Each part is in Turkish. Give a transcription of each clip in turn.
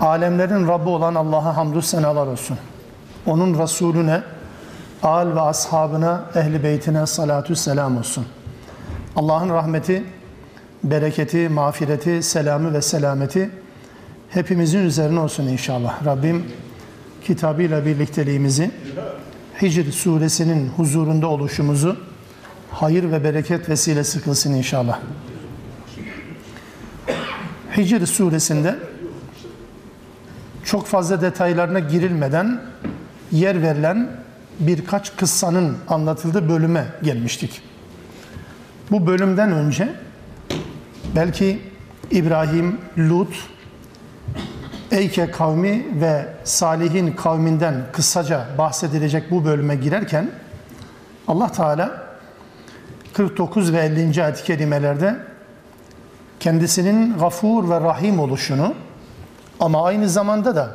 Alemlerin Rabbi olan Allah'a hamdü senalar olsun. Onun Resulüne, al ve ashabına, ehli beytine salatü selam olsun. Allah'ın rahmeti, bereketi, mağfireti, selamı ve selameti hepimizin üzerine olsun inşallah. Rabbim kitabıyla birlikteliğimizi, Hicr suresinin huzurunda oluşumuzu hayır ve bereket vesilesi kılsın inşallah. Hicr suresinde çok fazla detaylarına girilmeden yer verilen birkaç kıssanın anlatıldığı bölüme gelmiştik. Bu bölümden önce belki İbrahim, Lut, Eyke kavmi ve Salih'in kavminden kısaca bahsedilecek bu bölüme girerken Allah Teala 49 ve 50. ayet-i kerimelerde kendisinin gafur ve rahim oluşunu ama aynı zamanda da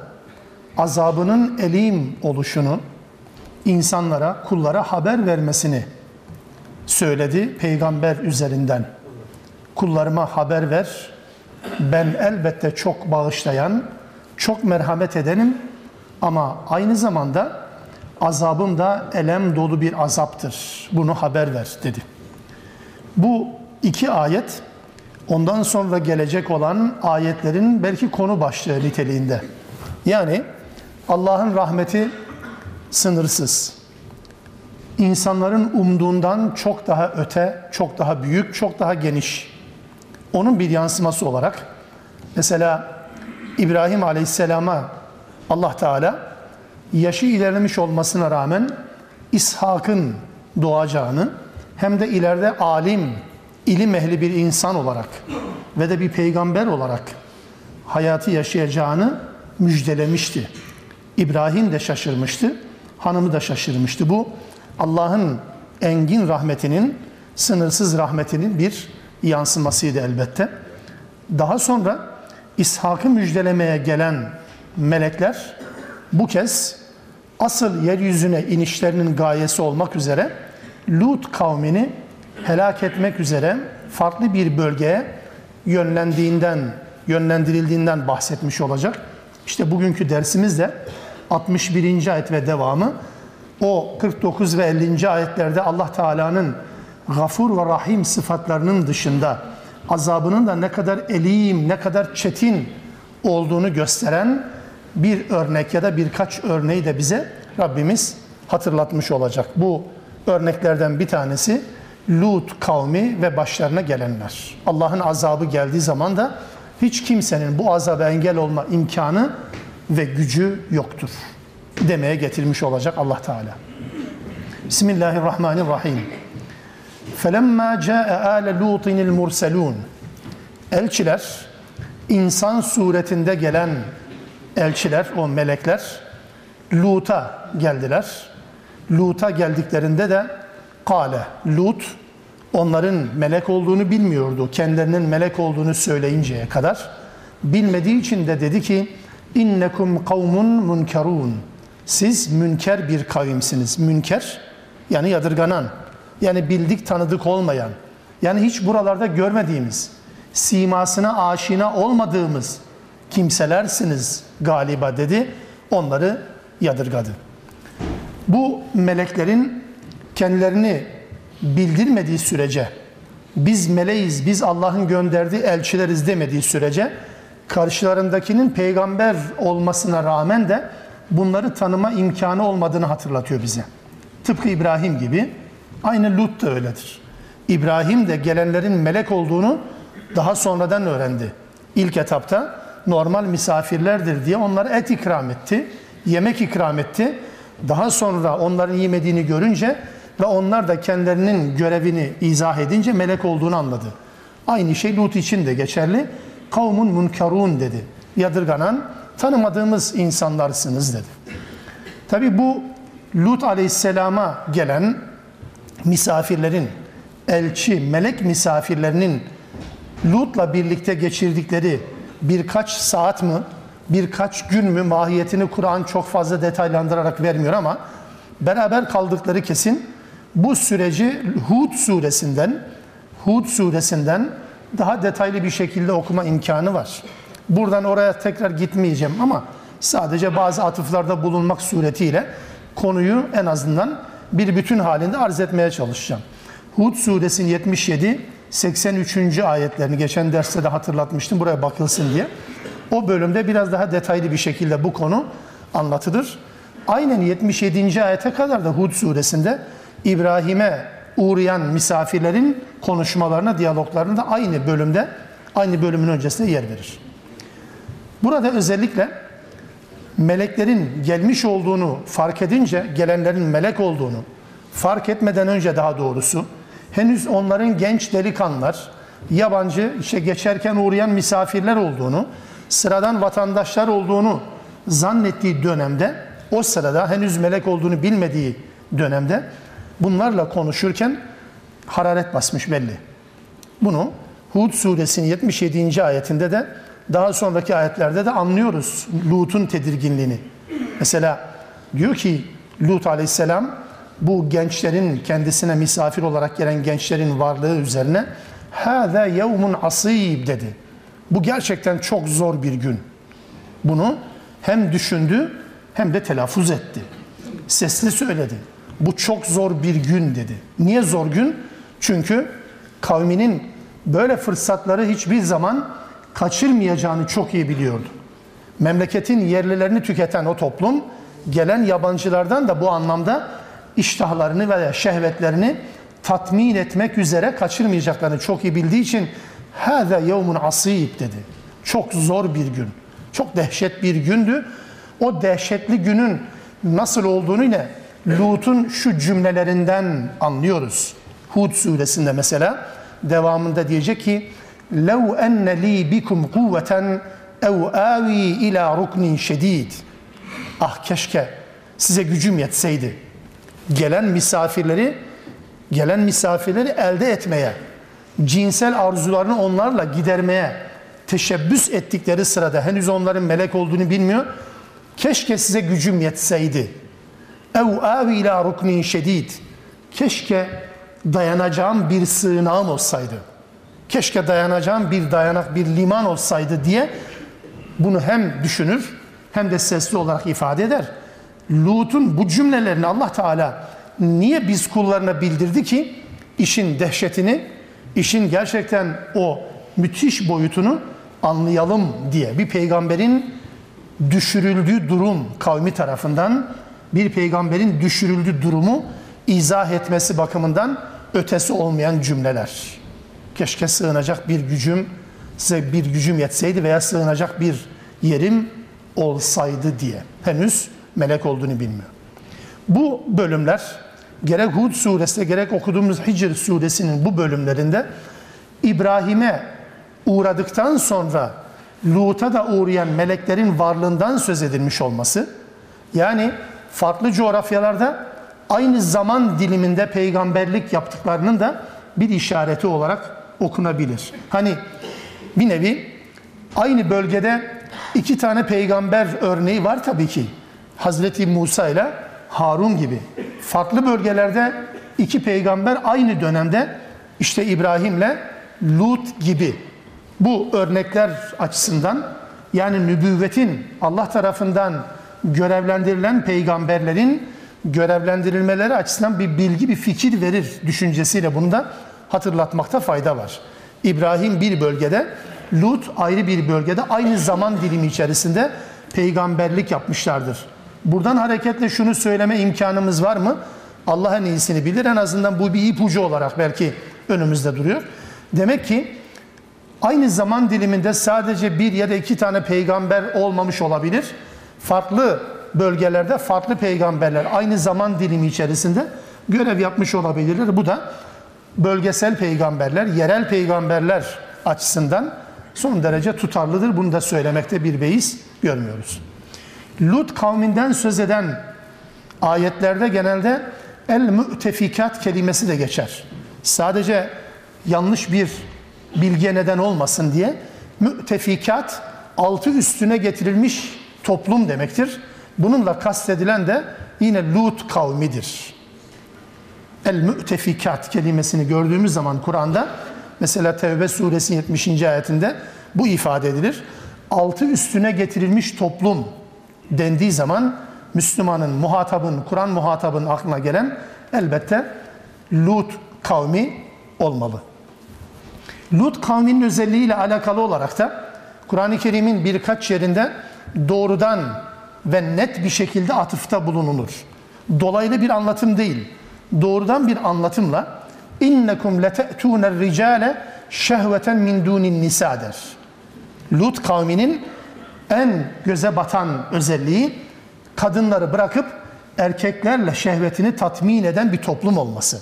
azabının elim oluşunu insanlara, kullara haber vermesini söyledi peygamber üzerinden. Kullarıma haber ver. Ben elbette çok bağışlayan, çok merhamet edenim ama aynı zamanda azabım da elem dolu bir azaptır. Bunu haber ver dedi. Bu iki ayet ondan sonra gelecek olan ayetlerin belki konu başlığı niteliğinde. Yani Allah'ın rahmeti sınırsız. İnsanların umduğundan çok daha öte, çok daha büyük, çok daha geniş. Onun bir yansıması olarak mesela İbrahim Aleyhisselam'a Allah Teala yaşı ilerlemiş olmasına rağmen İshak'ın doğacağını hem de ileride alim, ilim ehli bir insan olarak ve de bir peygamber olarak hayatı yaşayacağını müjdelemişti. İbrahim de şaşırmıştı, hanımı da şaşırmıştı. Bu Allah'ın engin rahmetinin, sınırsız rahmetinin bir yansımasıydı elbette. Daha sonra İshak'ı müjdelemeye gelen melekler bu kez asıl yeryüzüne inişlerinin gayesi olmak üzere Lut kavmini helak etmek üzere farklı bir bölgeye yönlendiğinden, yönlendirildiğinden bahsetmiş olacak. İşte bugünkü dersimiz de 61. ayet ve devamı o 49 ve 50. ayetlerde Allah Teala'nın gafur ve rahim sıfatlarının dışında azabının da ne kadar elim, ne kadar çetin olduğunu gösteren bir örnek ya da birkaç örneği de bize Rabbimiz hatırlatmış olacak. Bu örneklerden bir tanesi Lut kavmi ve başlarına gelenler. Allah'ın azabı geldiği zaman da hiç kimsenin bu azaba engel olma imkanı ve gücü yoktur demeye getirmiş olacak Allah Teala. Bismillahirrahmanirrahim. Felemma ca'e ale Lutinil murselun. Elçiler insan suretinde gelen elçiler o melekler Lut'a geldiler. Lut'a geldiklerinde de Kale, Lut onların melek olduğunu bilmiyordu. Kendilerinin melek olduğunu söyleyinceye kadar. Bilmediği için de dedi ki innekum kavmun munkerun. Siz münker bir kavimsiniz. Münker yani yadırganan. Yani bildik tanıdık olmayan. Yani hiç buralarda görmediğimiz, simasına aşina olmadığımız kimselersiniz galiba dedi. Onları yadırgadı. Bu meleklerin kendilerini bildirmediği sürece, biz meleğiz, biz Allah'ın gönderdiği elçileriz demediği sürece, karşılarındakinin peygamber olmasına rağmen de bunları tanıma imkanı olmadığını hatırlatıyor bize. Tıpkı İbrahim gibi, aynı Lut da öyledir. İbrahim de gelenlerin melek olduğunu daha sonradan öğrendi. İlk etapta normal misafirlerdir diye onlara et ikram etti, yemek ikram etti. Daha sonra onların yemediğini görünce ve onlar da kendilerinin görevini izah edince melek olduğunu anladı. Aynı şey Lut için de geçerli. Kavmun munkarun dedi. yadırganan, tanımadığımız insanlarsınız dedi. Tabi bu Lut aleyhisselama gelen misafirlerin, elçi, melek misafirlerinin Lut'la birlikte geçirdikleri birkaç saat mi, birkaç gün mü mahiyetini Kur'an çok fazla detaylandırarak vermiyor ama beraber kaldıkları kesin bu süreci Hud suresinden Hud suresinden daha detaylı bir şekilde okuma imkanı var. Buradan oraya tekrar gitmeyeceğim ama sadece bazı atıflarda bulunmak suretiyle konuyu en azından bir bütün halinde arz etmeye çalışacağım. Hud suresinin 77 83. ayetlerini geçen derste de hatırlatmıştım buraya bakılsın diye. O bölümde biraz daha detaylı bir şekilde bu konu anlatılır. Aynen 77. ayete kadar da Hud suresinde İbrahim'e uğrayan misafirlerin konuşmalarına, diyaloglarına da aynı bölümde, aynı bölümün öncesinde yer verir. Burada özellikle meleklerin gelmiş olduğunu fark edince, gelenlerin melek olduğunu fark etmeden önce daha doğrusu, henüz onların genç delikanlılar, yabancı işte geçerken uğrayan misafirler olduğunu, sıradan vatandaşlar olduğunu zannettiği dönemde, o sırada henüz melek olduğunu bilmediği dönemde bunlarla konuşurken hararet basmış belli. Bunu Hud suresinin 77. ayetinde de daha sonraki ayetlerde de anlıyoruz Lut'un tedirginliğini. Mesela diyor ki Lut aleyhisselam bu gençlerin kendisine misafir olarak gelen gençlerin varlığı üzerine "Hâzâ yevmun asîb" dedi. Bu gerçekten çok zor bir gün. Bunu hem düşündü hem de telaffuz etti. Sesli söyledi. Bu çok zor bir gün dedi. Niye zor gün? Çünkü kavminin böyle fırsatları hiçbir zaman kaçırmayacağını çok iyi biliyordu. Memleketin yerlilerini tüketen o toplum gelen yabancılardan da bu anlamda iştahlarını veya şehvetlerini tatmin etmek üzere kaçırmayacaklarını çok iyi bildiği için hâzâ yevmun asîb dedi. Çok zor bir gün. Çok dehşet bir gündü. O dehşetli günün nasıl olduğunu yine Lut'un şu cümlelerinden anlıyoruz. Hud suresinde mesela devamında diyecek ki لَوْ اَنَّ لِي بِكُمْ قُوَّةً اَوْ آوِي اِلَى رُكْنٍ شَد۪يدٍ Ah keşke size gücüm yetseydi. Gelen misafirleri gelen misafirleri elde etmeye, cinsel arzularını onlarla gidermeye teşebbüs ettikleri sırada henüz onların melek olduğunu bilmiyor. Keşke size gücüm yetseydi. Ev avi ila ruknin şedid. Keşke dayanacağım bir sığınağım olsaydı. Keşke dayanacağım bir dayanak, bir liman olsaydı diye bunu hem düşünür hem de sesli olarak ifade eder. Lut'un bu cümlelerini Allah Teala niye biz kullarına bildirdi ki işin dehşetini, işin gerçekten o müthiş boyutunu anlayalım diye bir peygamberin düşürüldüğü durum kavmi tarafından bir peygamberin düşürüldüğü durumu izah etmesi bakımından ötesi olmayan cümleler. Keşke sığınacak bir gücüm, size bir gücüm yetseydi veya sığınacak bir yerim olsaydı diye. Henüz melek olduğunu bilmiyor. Bu bölümler gerek Hud suresi gerek okuduğumuz Hicr suresinin bu bölümlerinde İbrahim'e uğradıktan sonra Lut'a da uğrayan meleklerin varlığından söz edilmiş olması yani farklı coğrafyalarda aynı zaman diliminde peygamberlik yaptıklarının da bir işareti olarak okunabilir. Hani bir nevi aynı bölgede iki tane peygamber örneği var tabii ki. Hazreti Musa ile Harun gibi. Farklı bölgelerde iki peygamber aynı dönemde işte İbrahim'le Lut gibi. Bu örnekler açısından yani nübüvvetin Allah tarafından görevlendirilen peygamberlerin görevlendirilmeleri açısından bir bilgi, bir fikir verir düşüncesiyle bunu da hatırlatmakta fayda var. İbrahim bir bölgede, Lut ayrı bir bölgede aynı zaman dilimi içerisinde peygamberlik yapmışlardır. Buradan hareketle şunu söyleme imkanımız var mı? Allah en iyisini bilir. En azından bu bir ipucu olarak belki önümüzde duruyor. Demek ki aynı zaman diliminde sadece bir ya da iki tane peygamber olmamış olabilir. Farklı bölgelerde farklı peygamberler aynı zaman dilimi içerisinde görev yapmış olabilirler. Bu da bölgesel peygamberler, yerel peygamberler açısından son derece tutarlıdır. Bunu da söylemekte bir beis görmüyoruz. Lut kavminden söz eden ayetlerde genelde el mütefikat kelimesi de geçer. Sadece yanlış bir bilgiye neden olmasın diye mütefikat altı üstüne getirilmiş toplum demektir. Bununla kastedilen de yine Lut kavmidir. El mütefikat kelimesini gördüğümüz zaman Kur'an'da mesela Tevbe suresi 70. ayetinde bu ifade edilir. Altı üstüne getirilmiş toplum dendiği zaman Müslümanın, muhatabın, Kur'an muhatabın aklına gelen elbette Lut kavmi olmalı. Lut kavminin özelliğiyle alakalı olarak da Kur'an-ı Kerim'in birkaç yerinde doğrudan ve net bir şekilde atıfta bulunulur. Dolaylı bir anlatım değil, doğrudan bir anlatımla innekum lete'tûner ricale şehveten min dunin nisa der. Lut kavminin en göze batan özelliği kadınları bırakıp erkeklerle şehvetini tatmin eden bir toplum olması.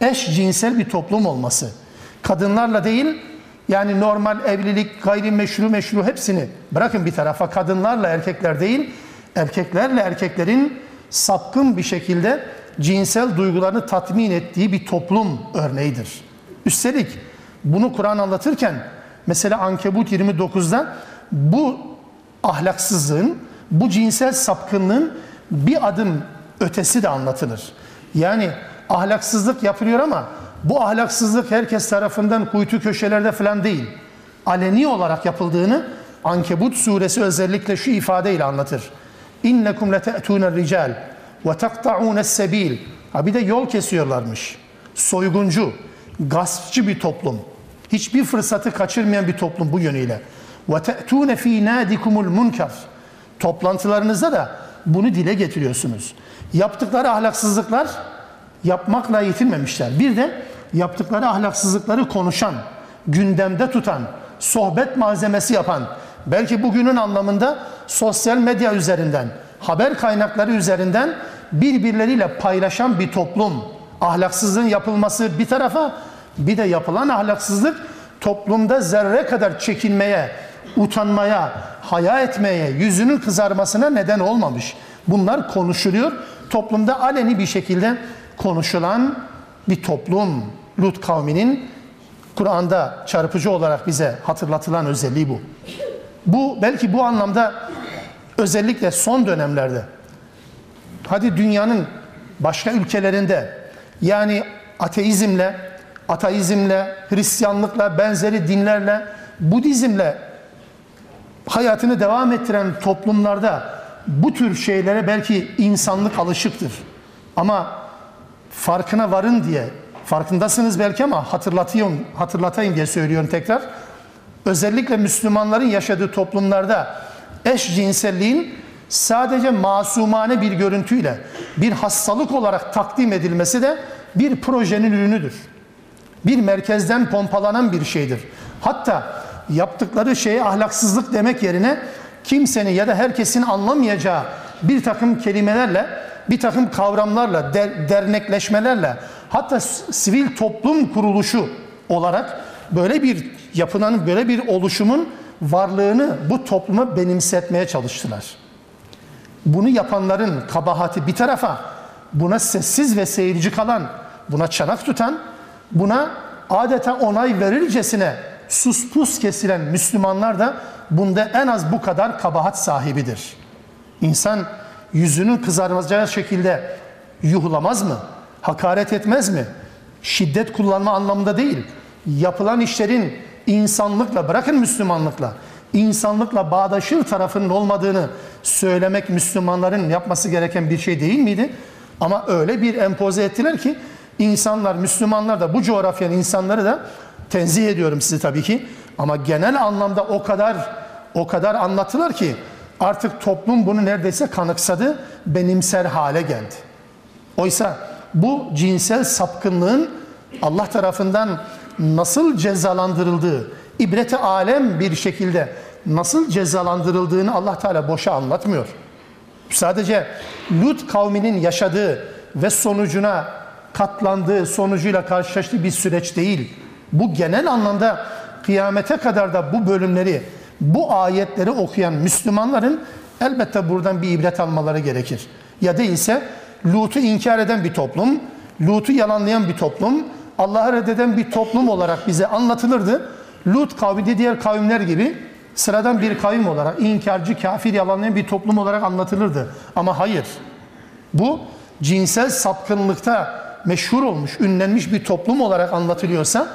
Eş cinsel bir toplum olması. Kadınlarla değil yani normal evlilik, gayrimeşru, meşru hepsini bırakın bir tarafa kadınlarla erkekler değil, erkeklerle erkeklerin sapkın bir şekilde cinsel duygularını tatmin ettiği bir toplum örneğidir. Üstelik bunu Kur'an anlatırken mesela Ankebut 29'da bu ahlaksızlığın, bu cinsel sapkınlığın bir adım ötesi de anlatılır. Yani ahlaksızlık yapılıyor ama bu ahlaksızlık herkes tarafından kuytu köşelerde falan değil. Aleni olarak yapıldığını Ankebut suresi özellikle şu ifadeyle anlatır. İnnekum lete'tûne rical ve takta'ûne sebil. Ha bir de yol kesiyorlarmış. Soyguncu, gaspçı bir toplum. Hiçbir fırsatı kaçırmayan bir toplum bu yönüyle. Ve te'tûne fî nâdikumul munkar. Toplantılarınızda da bunu dile getiriyorsunuz. Yaptıkları ahlaksızlıklar yapmakla yetinmemişler. Bir de yaptıkları ahlaksızlıkları konuşan, gündemde tutan, sohbet malzemesi yapan, belki bugünün anlamında sosyal medya üzerinden, haber kaynakları üzerinden birbirleriyle paylaşan bir toplum. Ahlaksızlığın yapılması bir tarafa, bir de yapılan ahlaksızlık toplumda zerre kadar çekinmeye, utanmaya, haya etmeye, yüzünün kızarmasına neden olmamış. Bunlar konuşuluyor. Toplumda aleni bir şekilde konuşulan bir toplum. Lut kavminin Kur'an'da çarpıcı olarak bize hatırlatılan özelliği bu. Bu belki bu anlamda özellikle son dönemlerde hadi dünyanın başka ülkelerinde yani ateizmle, ateizmle, Hristiyanlıkla, benzeri dinlerle, Budizmle hayatını devam ettiren toplumlarda bu tür şeylere belki insanlık alışıktır. Ama farkına varın diye, farkındasınız belki ama hatırlatayım, hatırlatayım diye söylüyorum tekrar. Özellikle Müslümanların yaşadığı toplumlarda eş cinselliğin sadece masumane bir görüntüyle bir hastalık olarak takdim edilmesi de bir projenin ürünüdür. Bir merkezden pompalanan bir şeydir. Hatta yaptıkları şeye ahlaksızlık demek yerine kimsenin ya da herkesin anlamayacağı bir takım kelimelerle, bir takım kavramlarla, der, dernekleşmelerle hatta sivil toplum kuruluşu olarak böyle bir yapılanın, böyle bir oluşumun varlığını bu topluma benimsetmeye çalıştılar. Bunu yapanların kabahati bir tarafa, buna sessiz ve seyirci kalan, buna çanak tutan, buna adeta onay verircesine sus pus kesilen Müslümanlar da bunda en az bu kadar kabahat sahibidir. İnsan yüzünün kızarmayacağı şekilde yuhlamaz mı? Hakaret etmez mi? Şiddet kullanma anlamında değil. Yapılan işlerin insanlıkla, bırakın Müslümanlıkla, insanlıkla bağdaşır tarafının olmadığını söylemek Müslümanların yapması gereken bir şey değil miydi? Ama öyle bir empoze ettiler ki insanlar, Müslümanlar da bu coğrafyanın insanları da Tenzih ediyorum sizi tabii ki. Ama genel anlamda o kadar o kadar anlattılar ki artık toplum bunu neredeyse kanıksadı, benimser hale geldi. Oysa bu cinsel sapkınlığın Allah tarafından nasıl cezalandırıldığı, ibreti alem bir şekilde nasıl cezalandırıldığını Allah Teala boşa anlatmıyor. Sadece Lut kavminin yaşadığı ve sonucuna katlandığı, sonucuyla karşılaştığı bir süreç değil. Bu genel anlamda kıyamete kadar da bu bölümleri, bu ayetleri okuyan Müslümanların elbette buradan bir ibret almaları gerekir. Ya değilse Lut'u inkar eden bir toplum, Lut'u yalanlayan bir toplum, Allah'ı reddeden bir toplum olarak bize anlatılırdı. Lut kavmi de diğer kavimler gibi sıradan bir kavim olarak, inkarcı, kafir, yalanlayan bir toplum olarak anlatılırdı. Ama hayır. Bu cinsel sapkınlıkta meşhur olmuş, ünlenmiş bir toplum olarak anlatılıyorsa,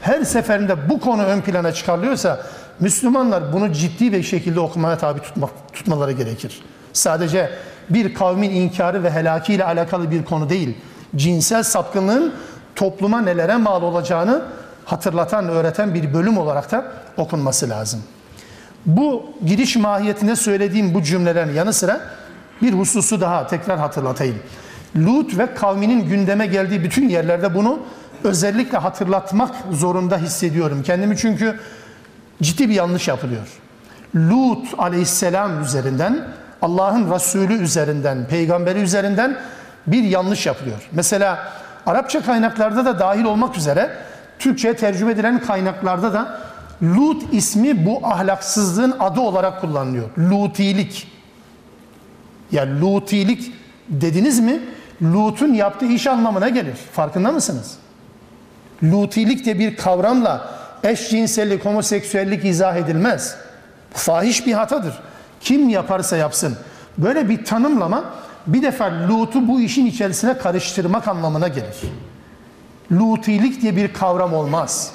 her seferinde bu konu ön plana çıkarılıyorsa, Müslümanlar bunu ciddi bir şekilde okumaya tabi tutmak, tutmaları gerekir. Sadece bir kavmin inkarı ve helakiyle alakalı bir konu değil. Cinsel sapkınlığın topluma nelere mal olacağını hatırlatan, öğreten bir bölüm olarak da okunması lazım. Bu giriş mahiyetinde söylediğim bu cümlelerin yanı sıra bir hususu daha tekrar hatırlatayım. Lut ve kavminin gündeme geldiği bütün yerlerde bunu özellikle hatırlatmak zorunda hissediyorum kendimi çünkü ciddi bir yanlış yapılıyor. Lut aleyhisselam üzerinden, Allah'ın Resulü üzerinden, peygamberi üzerinden bir yanlış yapılıyor. Mesela Arapça kaynaklarda da dahil olmak üzere Türkçe'ye tercüme edilen kaynaklarda da Lut ismi bu ahlaksızlığın adı olarak kullanılıyor. Lutilik. Ya lutilik dediniz mi Lut'un yaptığı iş anlamına gelir. Farkında mısınız? Lutilik de bir kavramla eşcinsellik, homoseksüellik izah edilmez. Fahiş bir hatadır. Kim yaparsa yapsın. Böyle bir tanımlama bir defa Lut'u bu işin içerisine karıştırmak anlamına gelir. Lutilik diye bir kavram olmaz.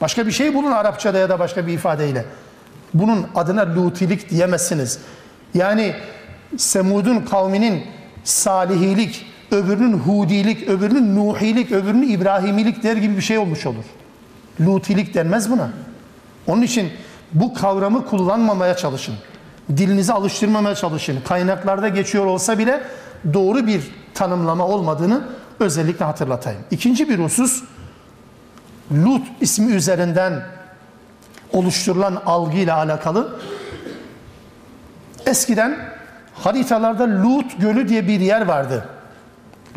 Başka bir şey bulun Arapçada ya da başka bir ifadeyle. Bunun adına lutilik diyemezsiniz. Yani Semud'un kavminin salihilik, öbürünün hudilik, öbürünün nuhilik, öbürünün ibrahimilik der gibi bir şey olmuş olur. Lutilik denmez buna. Onun için bu kavramı kullanmamaya çalışın. Dilinizi alıştırmamaya çalışın. Kaynaklarda geçiyor olsa bile doğru bir tanımlama olmadığını özellikle hatırlatayım. İkinci bir husus, Lut ismi üzerinden oluşturulan algıyla alakalı. Eskiden haritalarda Lut Gölü diye bir yer vardı.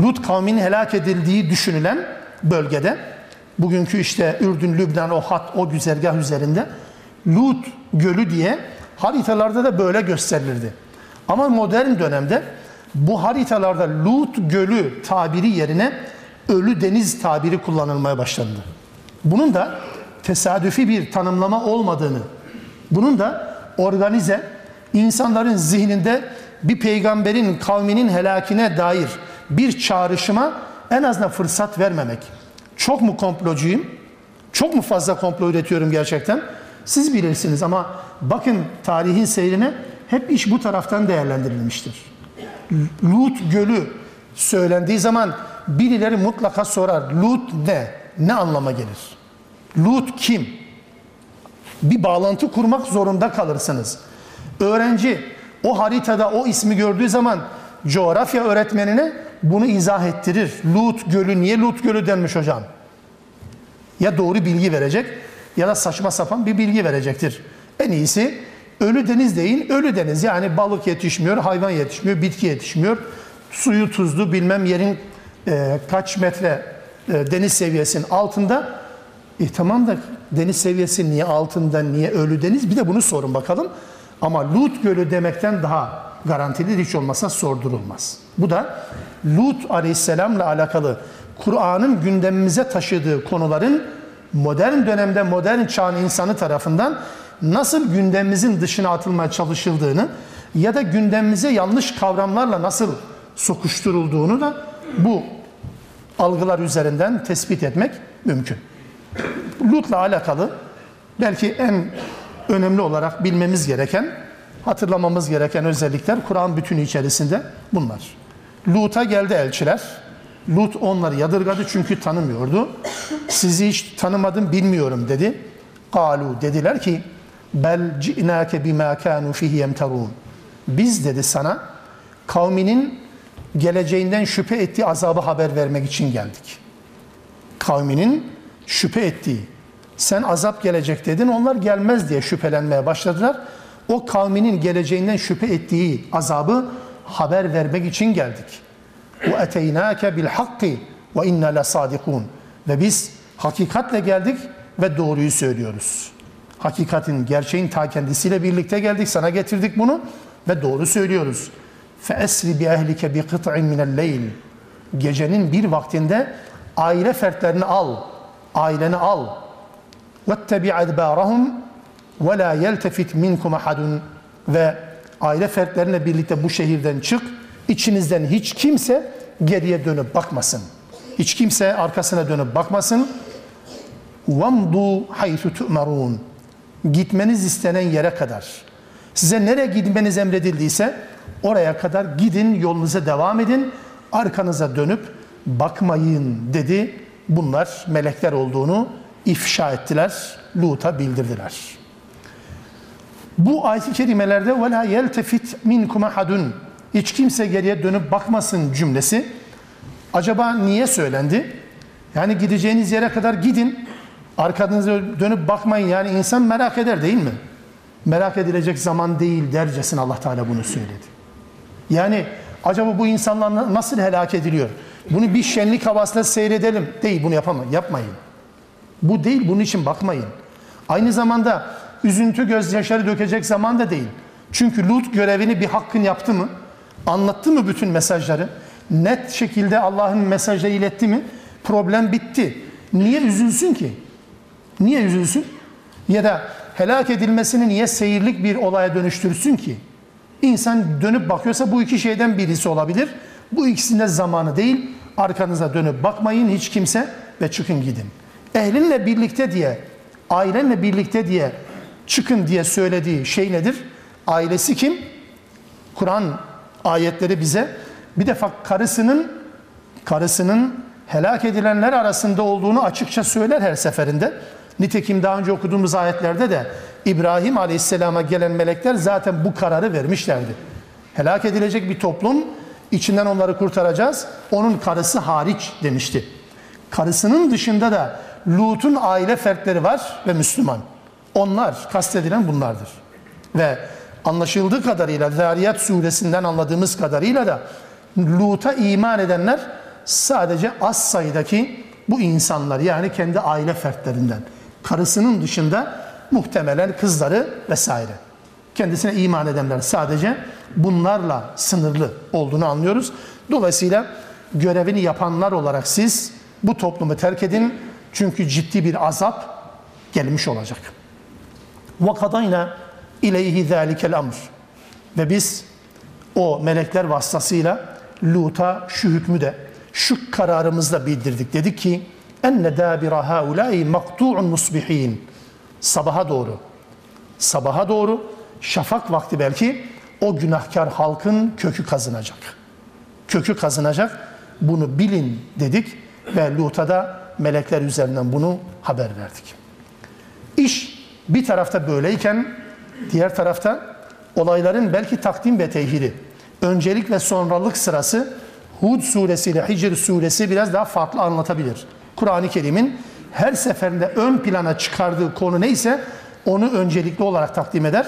Lut kavminin helak edildiği düşünülen bölgede, bugünkü işte Ürdün, Lübnan, o hat, o güzergah üzerinde Lut Gölü diye haritalarda da böyle gösterilirdi. Ama modern dönemde bu haritalarda Lut Gölü tabiri yerine Ölü Deniz tabiri kullanılmaya başlandı. Bunun da tesadüfi bir tanımlama olmadığını, bunun da organize, insanların zihninde bir peygamberin kavminin helakine dair bir çağrışıma en azından fırsat vermemek. Çok mu komplocuyum? Çok mu fazla komplo üretiyorum gerçekten? Siz bilirsiniz ama bakın tarihin seyrine hep iş bu taraftan değerlendirilmiştir. Lut Gölü söylendiği zaman birileri mutlaka sorar. Lut ne? Ne anlama gelir? Lut kim? Bir bağlantı kurmak zorunda kalırsınız. Öğrenci o haritada o ismi gördüğü zaman coğrafya öğretmenine bunu izah ettirir. Lut Gölü niye Lut Gölü denmiş hocam? Ya doğru bilgi verecek ya da saçma sapan bir bilgi verecektir. En iyisi ölü deniz değil, ölü deniz. Yani balık yetişmiyor, hayvan yetişmiyor, bitki yetişmiyor. Suyu tuzlu bilmem yerin e, kaç metre e, deniz seviyesinin altında. E tamam da deniz seviyesi niye altında, niye ölü deniz? Bir de bunu sorun bakalım. Ama Lut Gölü demekten daha garantili hiç olmasa sordurulmaz. Bu da Lut Aleyhisselam'la alakalı Kur'an'ın gündemimize taşıdığı konuların modern dönemde modern çağın insanı tarafından nasıl gündemimizin dışına atılmaya çalışıldığını ya da gündemimize yanlış kavramlarla nasıl sokuşturulduğunu da bu algılar üzerinden tespit etmek mümkün. Lut'la alakalı belki en önemli olarak bilmemiz gereken, hatırlamamız gereken özellikler Kur'an bütünü içerisinde bunlar. Lut'a geldi elçiler. Lut onları yadırgadı çünkü tanımıyordu. Sizi hiç tanımadım bilmiyorum dedi. Kalu dediler ki bel ci'nake bima kanu fihi yemterun. Biz dedi sana kavminin geleceğinden şüphe ettiği azabı haber vermek için geldik. Kavminin şüphe ettiği, sen azap gelecek dedin, onlar gelmez diye şüphelenmeye başladılar. O kavminin geleceğinden şüphe ettiği azabı haber vermek için geldik. Ve eteynâke bil hakki ve inna lesadikun. Ve biz hakikatle geldik ve doğruyu söylüyoruz. Hakikatin, gerçeğin ta kendisiyle birlikte geldik. Sana getirdik bunu ve doğru söylüyoruz. فَاَسْرِ بِأَهْلِكَ بِقِطْعٍ مِنَ اللَّيْلِ Gecenin bir vaktinde aile fertlerini al. Aileni al. وَاتَّبِعْ اَدْبَارَهُمْ وَلَا يَلْتَفِتْ مِنْكُمْ اَحَدٌ Ve aile fertlerinle birlikte bu şehirden çık. İçinizden hiç kimse geriye dönüp bakmasın. Hiç kimse arkasına dönüp bakmasın. وَمْضُوا حَيْثُ تُؤْمَرُونَ Gitmeniz istenen yere kadar. Size nereye gitmeniz emredildiyse oraya kadar gidin, yolunuza devam edin. Arkanıza dönüp bakmayın dedi. Bunlar melekler olduğunu ifşa ettiler, Lut'a bildirdiler. Bu ayet-i kerimelerde وَلَا يَلْتَفِتْ مِنْكُمْ اَحَدٌ hiç kimse geriye dönüp bakmasın cümlesi. Acaba niye söylendi? Yani gideceğiniz yere kadar gidin, arkanıza dönüp bakmayın. Yani insan merak eder değil mi? Merak edilecek zaman değil dercesine Allah Teala bunu söyledi. Yani acaba bu insanlar nasıl helak ediliyor? Bunu bir şenlik havasıyla seyredelim. Değil bunu yapamayın. Yapmayın. Bu değil bunun için bakmayın. Aynı zamanda üzüntü gözyaşları dökecek zaman da değil. Çünkü Lut görevini bir hakkın yaptı mı? Anlattı mı bütün mesajları? Net şekilde Allah'ın mesajları iletti mi? Problem bitti. Niye üzülsün ki? Niye üzülsün? Ya da helak edilmesini niye seyirlik bir olaya dönüştürsün ki? İnsan dönüp bakıyorsa bu iki şeyden birisi olabilir. Bu ikisinde zamanı değil. Arkanıza dönüp bakmayın hiç kimse ve çıkın gidin. Ehlinle birlikte diye, ailenle birlikte diye çıkın diye söylediği şey nedir? Ailesi kim? Kur'an ayetleri bize bir defa karısının karısının helak edilenler arasında olduğunu açıkça söyler her seferinde. Nitekim daha önce okuduğumuz ayetlerde de İbrahim Aleyhisselam'a gelen melekler zaten bu kararı vermişlerdi. Helak edilecek bir toplum, içinden onları kurtaracağız. Onun karısı hariç demişti. Karısının dışında da Lut'un aile fertleri var ve Müslüman. Onlar kastedilen bunlardır. Ve anlaşıldığı kadarıyla Zariyat suresinden anladığımız kadarıyla da Lut'a iman edenler sadece az sayıdaki bu insanlar yani kendi aile fertlerinden. Karısının dışında muhtemelen kızları vesaire. Kendisine iman edenler sadece bunlarla sınırlı olduğunu anlıyoruz. Dolayısıyla görevini yapanlar olarak siz bu toplumu terk edin. Çünkü ciddi bir azap gelmiş olacak. وَقَضَيْنَا İleyhi zâlikel amr. Ve biz o melekler vasıtasıyla Lut'a şu hükmü de şu kararımızla bildirdik. Dedi ki enne dâbira haulâi maktu'un musbihin. Sabaha doğru. Sabaha doğru şafak vakti belki o günahkar halkın kökü kazınacak. Kökü kazınacak. Bunu bilin dedik ve Lut'a da melekler üzerinden bunu haber verdik. İş bir tarafta böyleyken diğer tarafta olayların belki takdim ve tehiri, öncelik ve sonralık sırası Hud suresi ile Hicr suresi biraz daha farklı anlatabilir. Kur'an-ı Kerim'in her seferinde ön plana çıkardığı konu neyse onu öncelikli olarak takdim eder.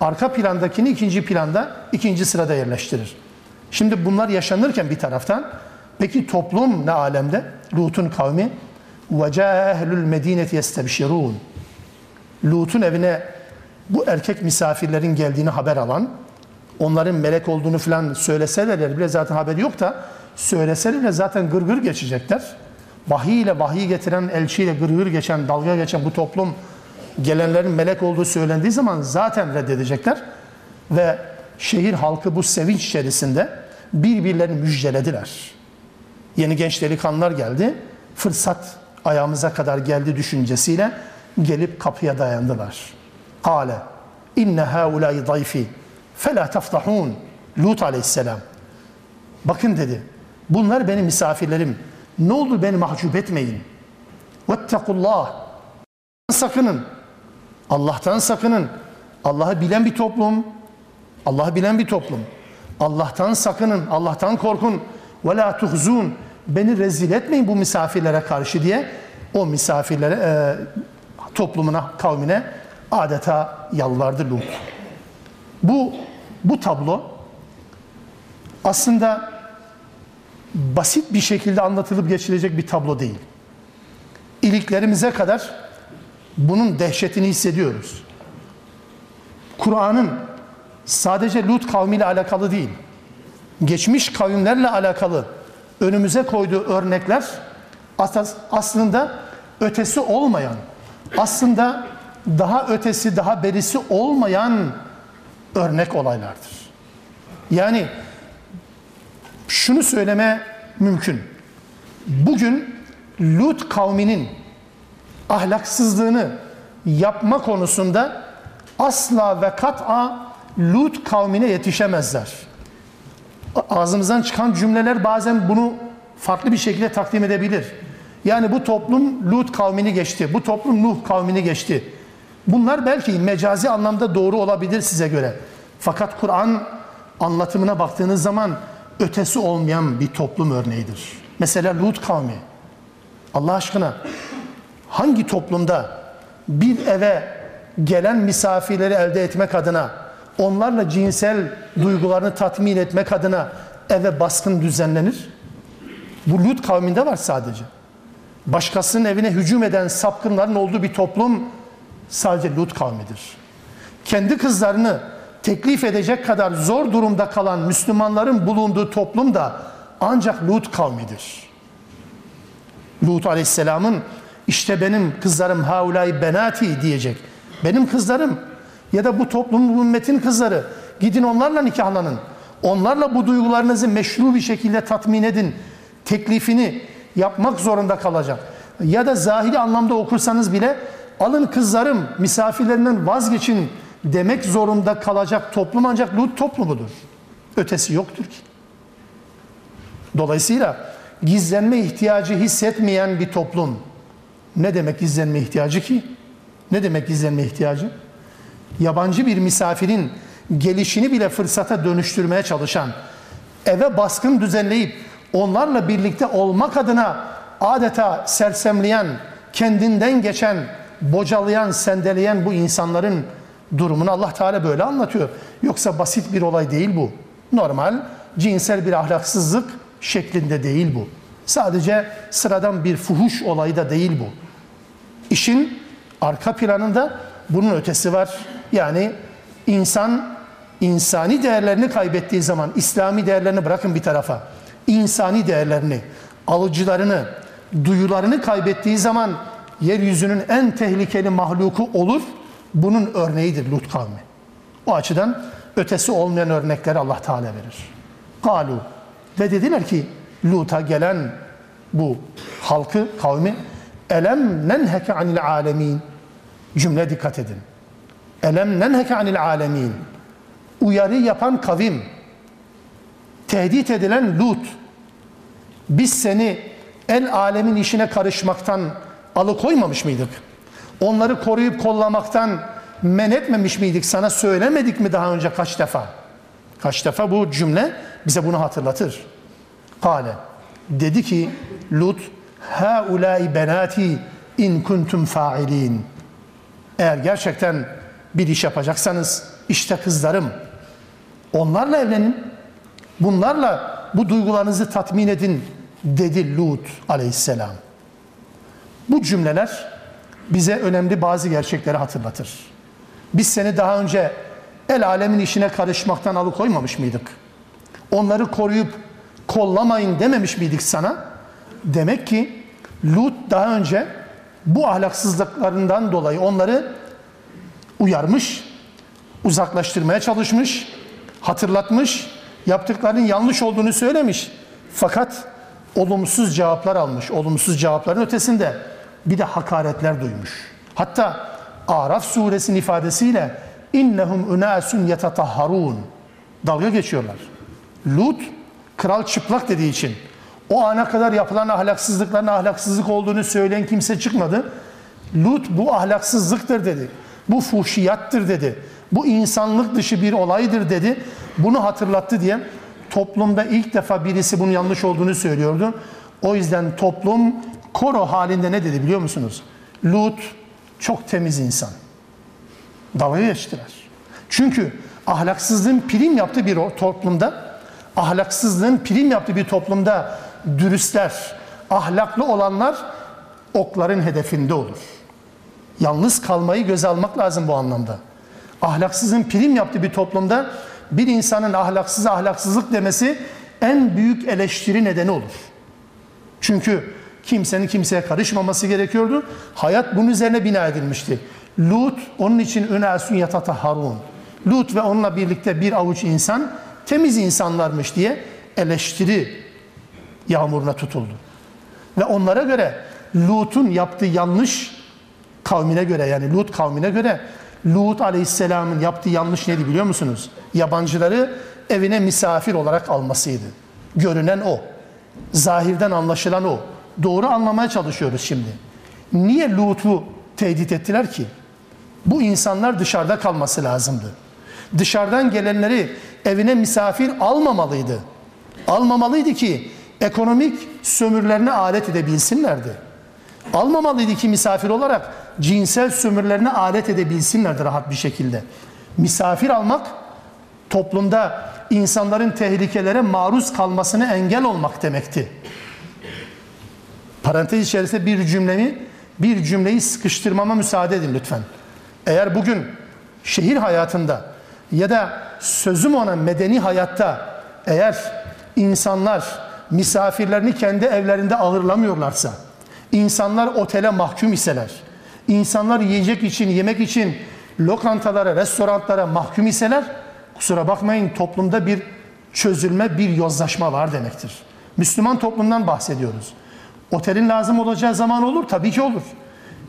Arka plandakini ikinci planda, ikinci sırada yerleştirir. Şimdi bunlar yaşanırken bir taraftan peki toplum ne alemde? Lut'un kavmi وَجَاءَ اَهْلُ الْمَد۪ينَةِ يَسْتَبْشِرُونَ Lut'un evine bu erkek misafirlerin geldiğini haber alan, onların melek olduğunu falan söyleseler bile zaten haberi yok da söyleseler zaten gırgır geçecekler. Vahiy ile vahiy getiren elçiyle gırgır geçen, dalga geçen bu toplum gelenlerin melek olduğu söylendiği zaman zaten reddedecekler. Ve şehir halkı bu sevinç içerisinde birbirlerini müjdelediler. Yeni genç delikanlılar geldi. Fırsat ayağımıza kadar geldi düşüncesiyle gelip kapıya dayandılar. Kale inne haulâi zayfi felâ tafdahûn. Lut aleyhisselam. Bakın dedi. Bunlar benim misafirlerim. Ne oldu beni mahcup etmeyin. Vettekullah. Sakının. Allah'tan sakının. Allah'ı bilen bir toplum. Allah'ı bilen bir toplum. Allah'tan sakının. Allah'tan korkun. Ve la tuhzun. Beni rezil etmeyin bu misafirlere karşı diye o misafirlere e, toplumuna, kavmine adeta yalvardı Lut. Bu bu tablo aslında basit bir şekilde anlatılıp geçilecek bir tablo değil. İliklerimize kadar bunun dehşetini hissediyoruz. Kur'an'ın sadece Lut kavmiyle alakalı değil, geçmiş kavimlerle alakalı önümüze koyduğu örnekler aslında ötesi olmayan, aslında daha ötesi, daha berisi olmayan örnek olaylardır. Yani şunu söyleme mümkün. Bugün Lut kavminin ahlaksızlığını yapma konusunda asla ve kat'a Lut kavmine yetişemezler. Ağzımızdan çıkan cümleler bazen bunu farklı bir şekilde takdim edebilir. Yani bu toplum Lut kavmini geçti, bu toplum Nuh kavmini geçti. Bunlar belki mecazi anlamda doğru olabilir size göre. Fakat Kur'an anlatımına baktığınız zaman ötesi olmayan bir toplum örneğidir. Mesela Lut kavmi. Allah aşkına hangi toplumda bir eve gelen misafirleri elde etmek adına, onlarla cinsel duygularını tatmin etmek adına eve baskın düzenlenir? Bu Lut kavminde var sadece. Başkasının evine hücum eden sapkınların olduğu bir toplum sadece Lut kavmidir. Kendi kızlarını teklif edecek kadar zor durumda kalan Müslümanların bulunduğu toplum da ancak Lut kavmidir. Lut aleyhisselamın işte benim kızlarım haulay benati diyecek. Benim kızlarım ya da bu toplumun bu ümmetin kızları gidin onlarla nikahlanın. Onlarla bu duygularınızı meşru bir şekilde tatmin edin. Teklifini yapmak zorunda kalacak. Ya da zahiri anlamda okursanız bile alın kızlarım misafirlerinden vazgeçin demek zorunda kalacak toplum ancak Lut toplumudur. Ötesi yoktur ki. Dolayısıyla gizlenme ihtiyacı hissetmeyen bir toplum. Ne demek gizlenme ihtiyacı ki? Ne demek gizlenme ihtiyacı? Yabancı bir misafirin gelişini bile fırsata dönüştürmeye çalışan, eve baskın düzenleyip onlarla birlikte olmak adına adeta sersemleyen, kendinden geçen, bocalayan, sendeleyen bu insanların durumunu Allah Teala böyle anlatıyor. Yoksa basit bir olay değil bu. Normal cinsel bir ahlaksızlık şeklinde değil bu. Sadece sıradan bir fuhuş olayı da değil bu. İşin arka planında bunun ötesi var. Yani insan insani değerlerini kaybettiği zaman İslami değerlerini bırakın bir tarafa. İnsani değerlerini, alıcılarını, duyularını kaybettiği zaman yeryüzünün en tehlikeli mahluku olur. Bunun örneğidir Lut kavmi. O açıdan ötesi olmayan örnekleri Allah Teala verir. Galu ve dediler ki Lut'a gelen bu halkı, kavmi elem nenheke anil alemin cümle dikkat edin. Elem nenheke anil alemin uyarı yapan kavim tehdit edilen Lut biz seni el alemin işine karışmaktan alıkoymamış mıydık? Onları koruyup kollamaktan men etmemiş miydik? Sana söylemedik mi daha önce kaç defa? Kaç defa bu cümle bize bunu hatırlatır. Kale. Dedi ki Lut haulai benati in kuntum fa'ilin. Eğer gerçekten bir iş yapacaksanız işte kızlarım. Onlarla evlenin. Bunlarla bu duygularınızı tatmin edin dedi Lut aleyhisselam. Bu cümleler bize önemli bazı gerçekleri hatırlatır. Biz seni daha önce el alemin işine karışmaktan alıkoymamış mıydık? Onları koruyup kollamayın dememiş miydik sana? Demek ki Lut daha önce bu ahlaksızlıklarından dolayı onları uyarmış, uzaklaştırmaya çalışmış, hatırlatmış, yaptıklarının yanlış olduğunu söylemiş. Fakat olumsuz cevaplar almış. Olumsuz cevapların ötesinde bir de hakaretler duymuş. Hatta Araf suresinin ifadesiyle innehum unasun yetatahharun dalga geçiyorlar. Lut kral çıplak dediği için o ana kadar yapılan ahlaksızlıkların ahlaksızlık olduğunu söyleyen kimse çıkmadı. Lut bu ahlaksızlıktır dedi. Bu fuhşiyattır dedi. Bu insanlık dışı bir olaydır dedi. Bunu hatırlattı diye toplumda ilk defa birisi bunun yanlış olduğunu söylüyordu. O yüzden toplum koro halinde ne dedi biliyor musunuz? Lut çok temiz insan. Dalga geçtiler. Çünkü ahlaksızlığın prim yaptığı bir toplumda, ahlaksızlığın prim yaptığı bir toplumda dürüstler, ahlaklı olanlar okların hedefinde olur. Yalnız kalmayı göze almak lazım bu anlamda. Ahlaksızın prim yaptığı bir toplumda bir insanın ahlaksız ahlaksızlık demesi en büyük eleştiri nedeni olur. Çünkü kimsenin kimseye karışmaması gerekiyordu. Hayat bunun üzerine bina edilmişti. Lut onun için ünasun yatata harun. Lut ve onunla birlikte bir avuç insan temiz insanlarmış diye eleştiri yağmuruna tutuldu. Ve onlara göre Lut'un yaptığı yanlış kavmine göre yani Lut kavmine göre Lut aleyhisselamın yaptığı yanlış neydi biliyor musunuz? Yabancıları evine misafir olarak almasıydı. Görünen o. Zahirden anlaşılan o. Doğru anlamaya çalışıyoruz şimdi. Niye Lut'u tehdit ettiler ki? Bu insanlar dışarıda kalması lazımdı. Dışarıdan gelenleri evine misafir almamalıydı. Almamalıydı ki ekonomik sömürlerine alet edebilsinlerdi. Almamalıydı ki misafir olarak cinsel sömürlerine alet edebilsinlerdi rahat bir şekilde. Misafir almak toplumda insanların tehlikelere maruz kalmasını engel olmak demekti. Parantez içerisinde bir cümlemi, bir cümleyi sıkıştırmama müsaade edin lütfen. Eğer bugün şehir hayatında ya da sözüm ona medeni hayatta eğer insanlar misafirlerini kendi evlerinde ağırlamıyorlarsa, insanlar otele mahkum iseler, insanlar yiyecek için, yemek için lokantalara, restoranlara mahkum iseler, kusura bakmayın toplumda bir çözülme, bir yozlaşma var demektir. Müslüman toplumdan bahsediyoruz. Otelin lazım olacağı zaman olur, tabii ki olur.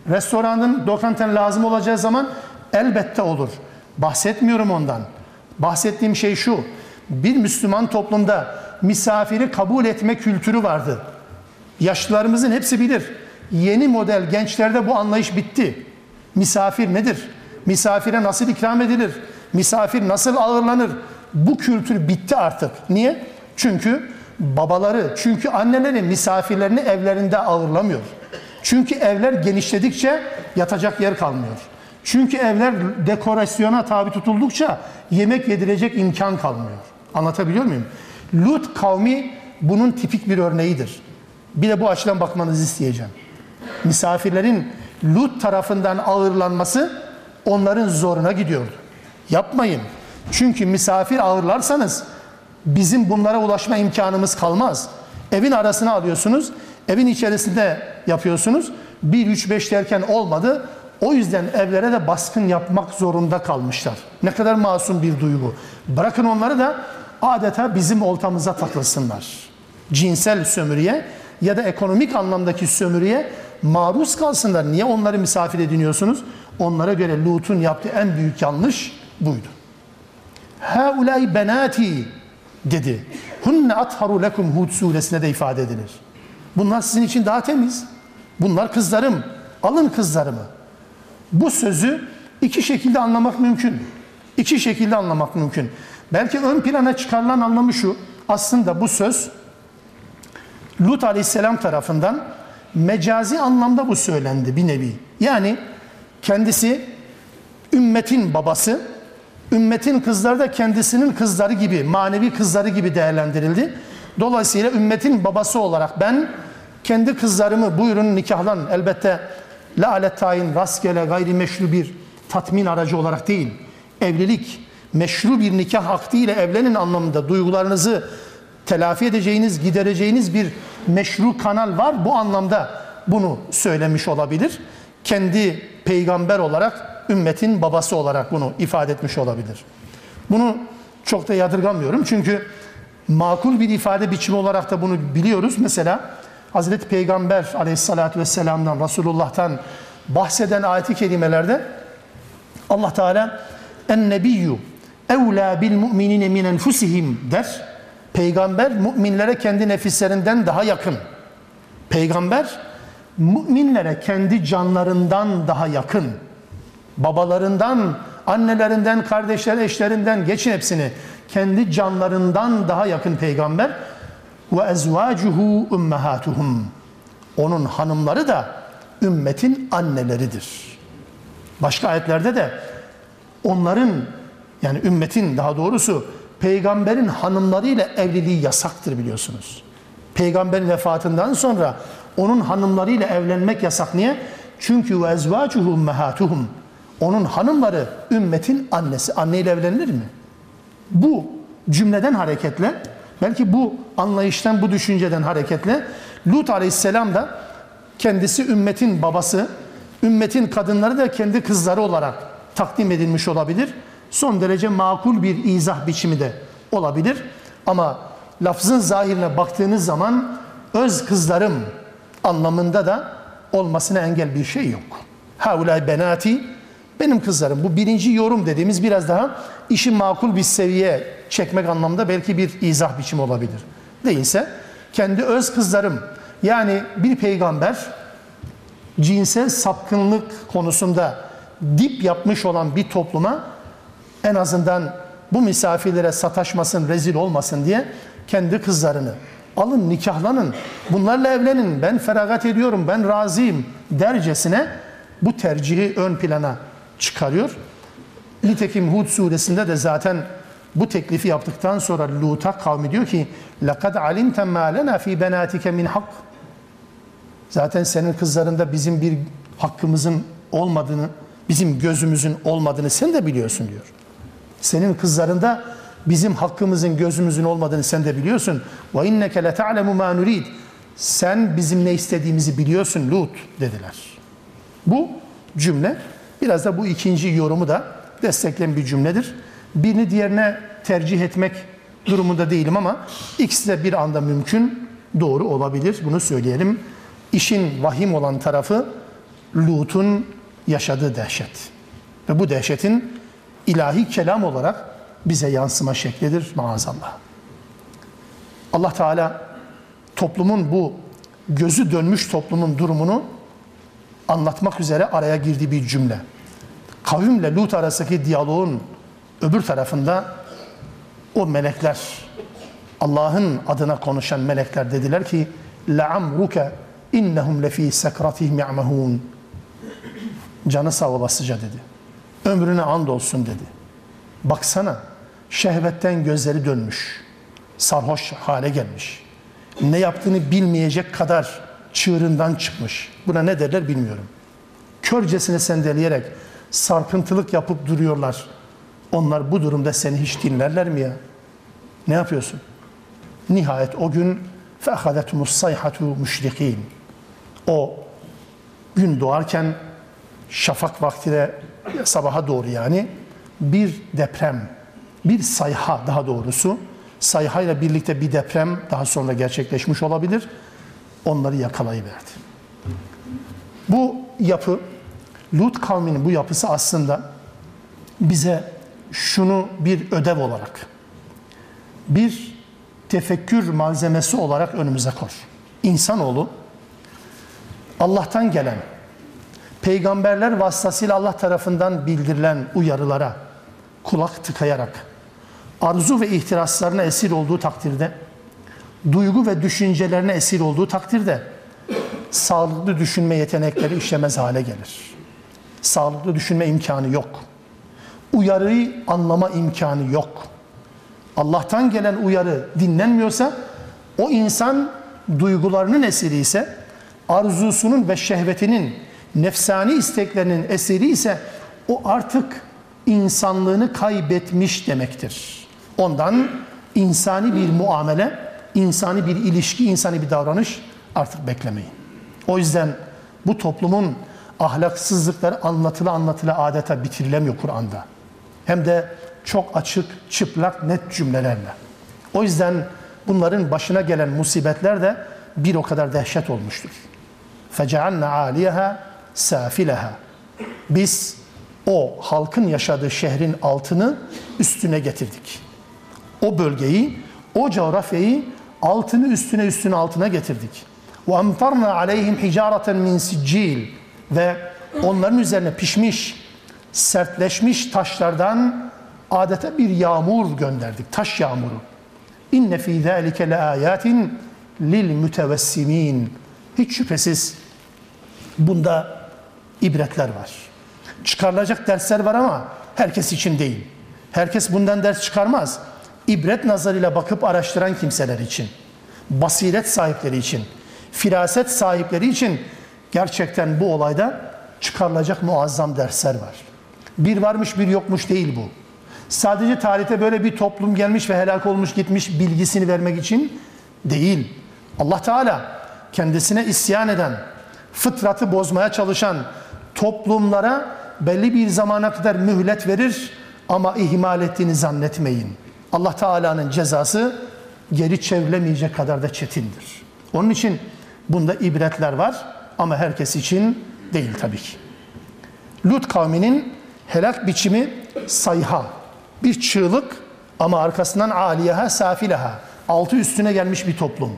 Restoranın, lokantanın lazım olacağı zaman elbette olur. Bahsetmiyorum ondan. Bahsettiğim şey şu. Bir Müslüman toplumda misafiri kabul etme kültürü vardı. Yaşlılarımızın hepsi bilir. Yeni model gençlerde bu anlayış bitti. Misafir nedir? Misafire nasıl ikram edilir? Misafir nasıl ağırlanır? Bu kültür bitti artık. Niye? Çünkü babaları, çünkü anneleri misafirlerini evlerinde ağırlamıyor. Çünkü evler genişledikçe yatacak yer kalmıyor. Çünkü evler dekorasyona tabi tutuldukça yemek yedirecek imkan kalmıyor. Anlatabiliyor muyum? Lut kavmi bunun tipik bir örneğidir. Bir de bu açıdan bakmanızı isteyeceğim. Misafirlerin Lut tarafından ağırlanması onların zoruna gidiyordu. Yapmayın. Çünkü misafir ağırlarsanız bizim bunlara ulaşma imkanımız kalmaz. Evin arasına alıyorsunuz, evin içerisinde yapıyorsunuz. 1 3 5 derken olmadı. O yüzden evlere de baskın yapmak zorunda kalmışlar. Ne kadar masum bir duygu. Bırakın onları da adeta bizim oltamıza takılsınlar. Cinsel sömürüye ya da ekonomik anlamdaki sömürüye maruz kalsınlar. Niye onları misafir ediniyorsunuz? Onlara göre Lut'un yaptığı en büyük yanlış buydu. Haulay benati dedi. Hunne atharu lekum Hud suresine de ifade edilir. Bunlar sizin için daha temiz. Bunlar kızlarım. Alın kızlarımı. Bu sözü iki şekilde anlamak mümkün. İki şekilde anlamak mümkün. Belki ön plana çıkarılan anlamı şu. Aslında bu söz Lut aleyhisselam tarafından mecazi anlamda bu söylendi bir nevi. Yani kendisi ümmetin babası, ümmetin kızları da kendisinin kızları gibi, manevi kızları gibi değerlendirildi. Dolayısıyla ümmetin babası olarak ben kendi kızlarımı buyurun nikahlan elbette la alet tayin rastgele gayrimeşru bir tatmin aracı olarak değil. Evlilik meşru bir nikah akdi ile evlenin anlamında duygularınızı telafi edeceğiniz, gidereceğiniz bir meşru kanal var. Bu anlamda bunu söylemiş olabilir. Kendi peygamber olarak, ümmetin babası olarak bunu ifade etmiş olabilir. Bunu çok da yadırgamıyorum. Çünkü makul bir ifade biçimi olarak da bunu biliyoruz. Mesela Hazreti Peygamber aleyhissalatü vesselam'dan, Resulullah'tan bahseden ayeti kelimelerde Allah Teala en nebiyyü evlâ bil mu'minine min enfusihim der. Peygamber müminlere kendi nefislerinden daha yakın. Peygamber müminlere kendi canlarından daha yakın. Babalarından, annelerinden, kardeşler, eşlerinden geçin hepsini. Kendi canlarından daha yakın peygamber. Ve ezvacuhu ummahatuhum. Onun hanımları da ümmetin anneleridir. Başka ayetlerde de onların yani ümmetin daha doğrusu peygamberin hanımlarıyla evliliği yasaktır biliyorsunuz. Peygamberin vefatından sonra onun hanımlarıyla evlenmek yasak. Niye? Çünkü ve ezvacuhu ummahatuhum. Onun hanımları ümmetin annesi. Anneyle evlenilir mi? Bu cümleden hareketle, belki bu anlayıştan, bu düşünceden hareketle Lut aleyhisselam da kendisi ümmetin babası, ümmetin kadınları da kendi kızları olarak takdim edilmiş olabilir. Son derece makul bir izah biçimi de olabilir. Ama lafzın zahirine baktığınız zaman öz kızlarım anlamında da olmasına engel bir şey yok. Haulay benati benim kızlarım. Bu birinci yorum dediğimiz biraz daha işi makul bir seviyeye çekmek anlamında belki bir izah biçimi olabilir. Değilse kendi öz kızlarım yani bir peygamber cinsel sapkınlık konusunda dip yapmış olan bir topluma en azından bu misafirlere sataşmasın, rezil olmasın diye kendi kızlarını alın nikahlanın, bunlarla evlenin, ben feragat ediyorum, ben razıyım dercesine bu tercihi ön plana çıkarıyor. Nitekim Hud suresinde de zaten bu teklifi yaptıktan sonra Lut'a kavmi diyor ki لَقَدْ عَلِمْتَ مَا لَنَا ف۪ي بَنَاتِكَ مِنْ hak. Zaten senin kızlarında bizim bir hakkımızın olmadığını, bizim gözümüzün olmadığını sen de biliyorsun diyor. Senin kızlarında bizim hakkımızın, gözümüzün olmadığını sen de biliyorsun. Ve inneke le ta'lemu ma nurid. Sen bizim ne istediğimizi biliyorsun Lut dediler. Bu cümle biraz da bu ikinci yorumu da destekleyen bir cümledir. Birini diğerine tercih etmek durumunda değilim ama ikisi de bir anda mümkün, doğru olabilir. Bunu söyleyelim. İşin vahim olan tarafı Lut'un yaşadığı dehşet. Ve bu dehşetin ilahi kelam olarak bize yansıma şeklidir maazallah. Allah Teala toplumun bu gözü dönmüş toplumun durumunu anlatmak üzere araya girdiği bir cümle Kavimle Lut arasındaki diyaloğun öbür tarafında o melekler, Allah'ın adına konuşan melekler dediler ki لَعَمْرُكَ innehum lefî sekratihim ya'mehûn Canı sağ olasıca dedi. Ömrüne and olsun dedi. Baksana şehvetten gözleri dönmüş. Sarhoş hale gelmiş. Ne yaptığını bilmeyecek kadar çığırından çıkmış. Buna ne derler bilmiyorum. Körcesine sendeleyerek sarkıntılık yapıp duruyorlar. Onlar bu durumda seni hiç dinlerler mi ya? Ne yapıyorsun? Nihayet o gün فَاَخَذَتُمُ الصَّيْحَةُ مُشْرِق۪ينَ O gün doğarken şafak vaktine sabaha doğru yani bir deprem, bir sayha daha doğrusu sayhayla birlikte bir deprem daha sonra gerçekleşmiş olabilir. Onları yakalayıverdi. Bu yapı, Lut kavminin bu yapısı aslında bize şunu bir ödev olarak, bir tefekkür malzemesi olarak önümüze koy. İnsanoğlu Allah'tan gelen, peygamberler vasıtasıyla Allah tarafından bildirilen uyarılara kulak tıkayarak, arzu ve ihtiraslarına esir olduğu takdirde, duygu ve düşüncelerine esir olduğu takdirde sağlıklı düşünme yetenekleri işlemez hale gelir. Sağlıklı düşünme imkanı yok. Uyarıyı anlama imkanı yok. Allah'tan gelen uyarı dinlenmiyorsa o insan duygularının esiri ise arzusunun ve şehvetinin nefsani isteklerinin eseri ise o artık insanlığını kaybetmiş demektir. Ondan insani bir muamele, insani bir ilişki, insani bir davranış artık beklemeyin. O yüzden bu toplumun ahlaksızlıkları anlatıla anlatıla adeta bitirilemiyor Kur'an'da. Hem de çok açık, çıplak, net cümlelerle. O yüzden bunların başına gelen musibetler de bir o kadar dehşet olmuştur. فَجَعَلْنَا عَالِيَهَا سَافِلَهَا Biz o halkın yaşadığı şehrin altını üstüne getirdik. O bölgeyi, o coğrafyayı altını üstüne üstüne altına getirdik. وَاَمْطَرْنَا عَلَيْهِمْ حِجَارَةً مِنْ سِجِّيلٍ ve onların üzerine pişmiş, sertleşmiş taşlardan adeta bir yağmur gönderdik. Taş yağmuru. İnne fî zâlike le lil mütevessimin. Hiç şüphesiz bunda ibretler var. Çıkarılacak dersler var ama herkes için değil. Herkes bundan ders çıkarmaz. İbret nazarıyla bakıp araştıran kimseler için, basiret sahipleri için, firaset sahipleri için gerçekten bu olayda çıkarılacak muazzam dersler var. Bir varmış bir yokmuş değil bu. Sadece tarihte böyle bir toplum gelmiş ve helak olmuş gitmiş bilgisini vermek için değil. Allah Teala kendisine isyan eden, fıtratı bozmaya çalışan toplumlara belli bir zamana kadar mühlet verir ama ihmal ettiğini zannetmeyin. Allah Teala'nın cezası geri çevrilemeyecek kadar da çetindir. Onun için bunda ibretler var ama herkes için değil tabii ki. Lut kavminin helak biçimi sayha. Bir çığlık ama arkasından aliyeha safileha. Altı üstüne gelmiş bir toplum.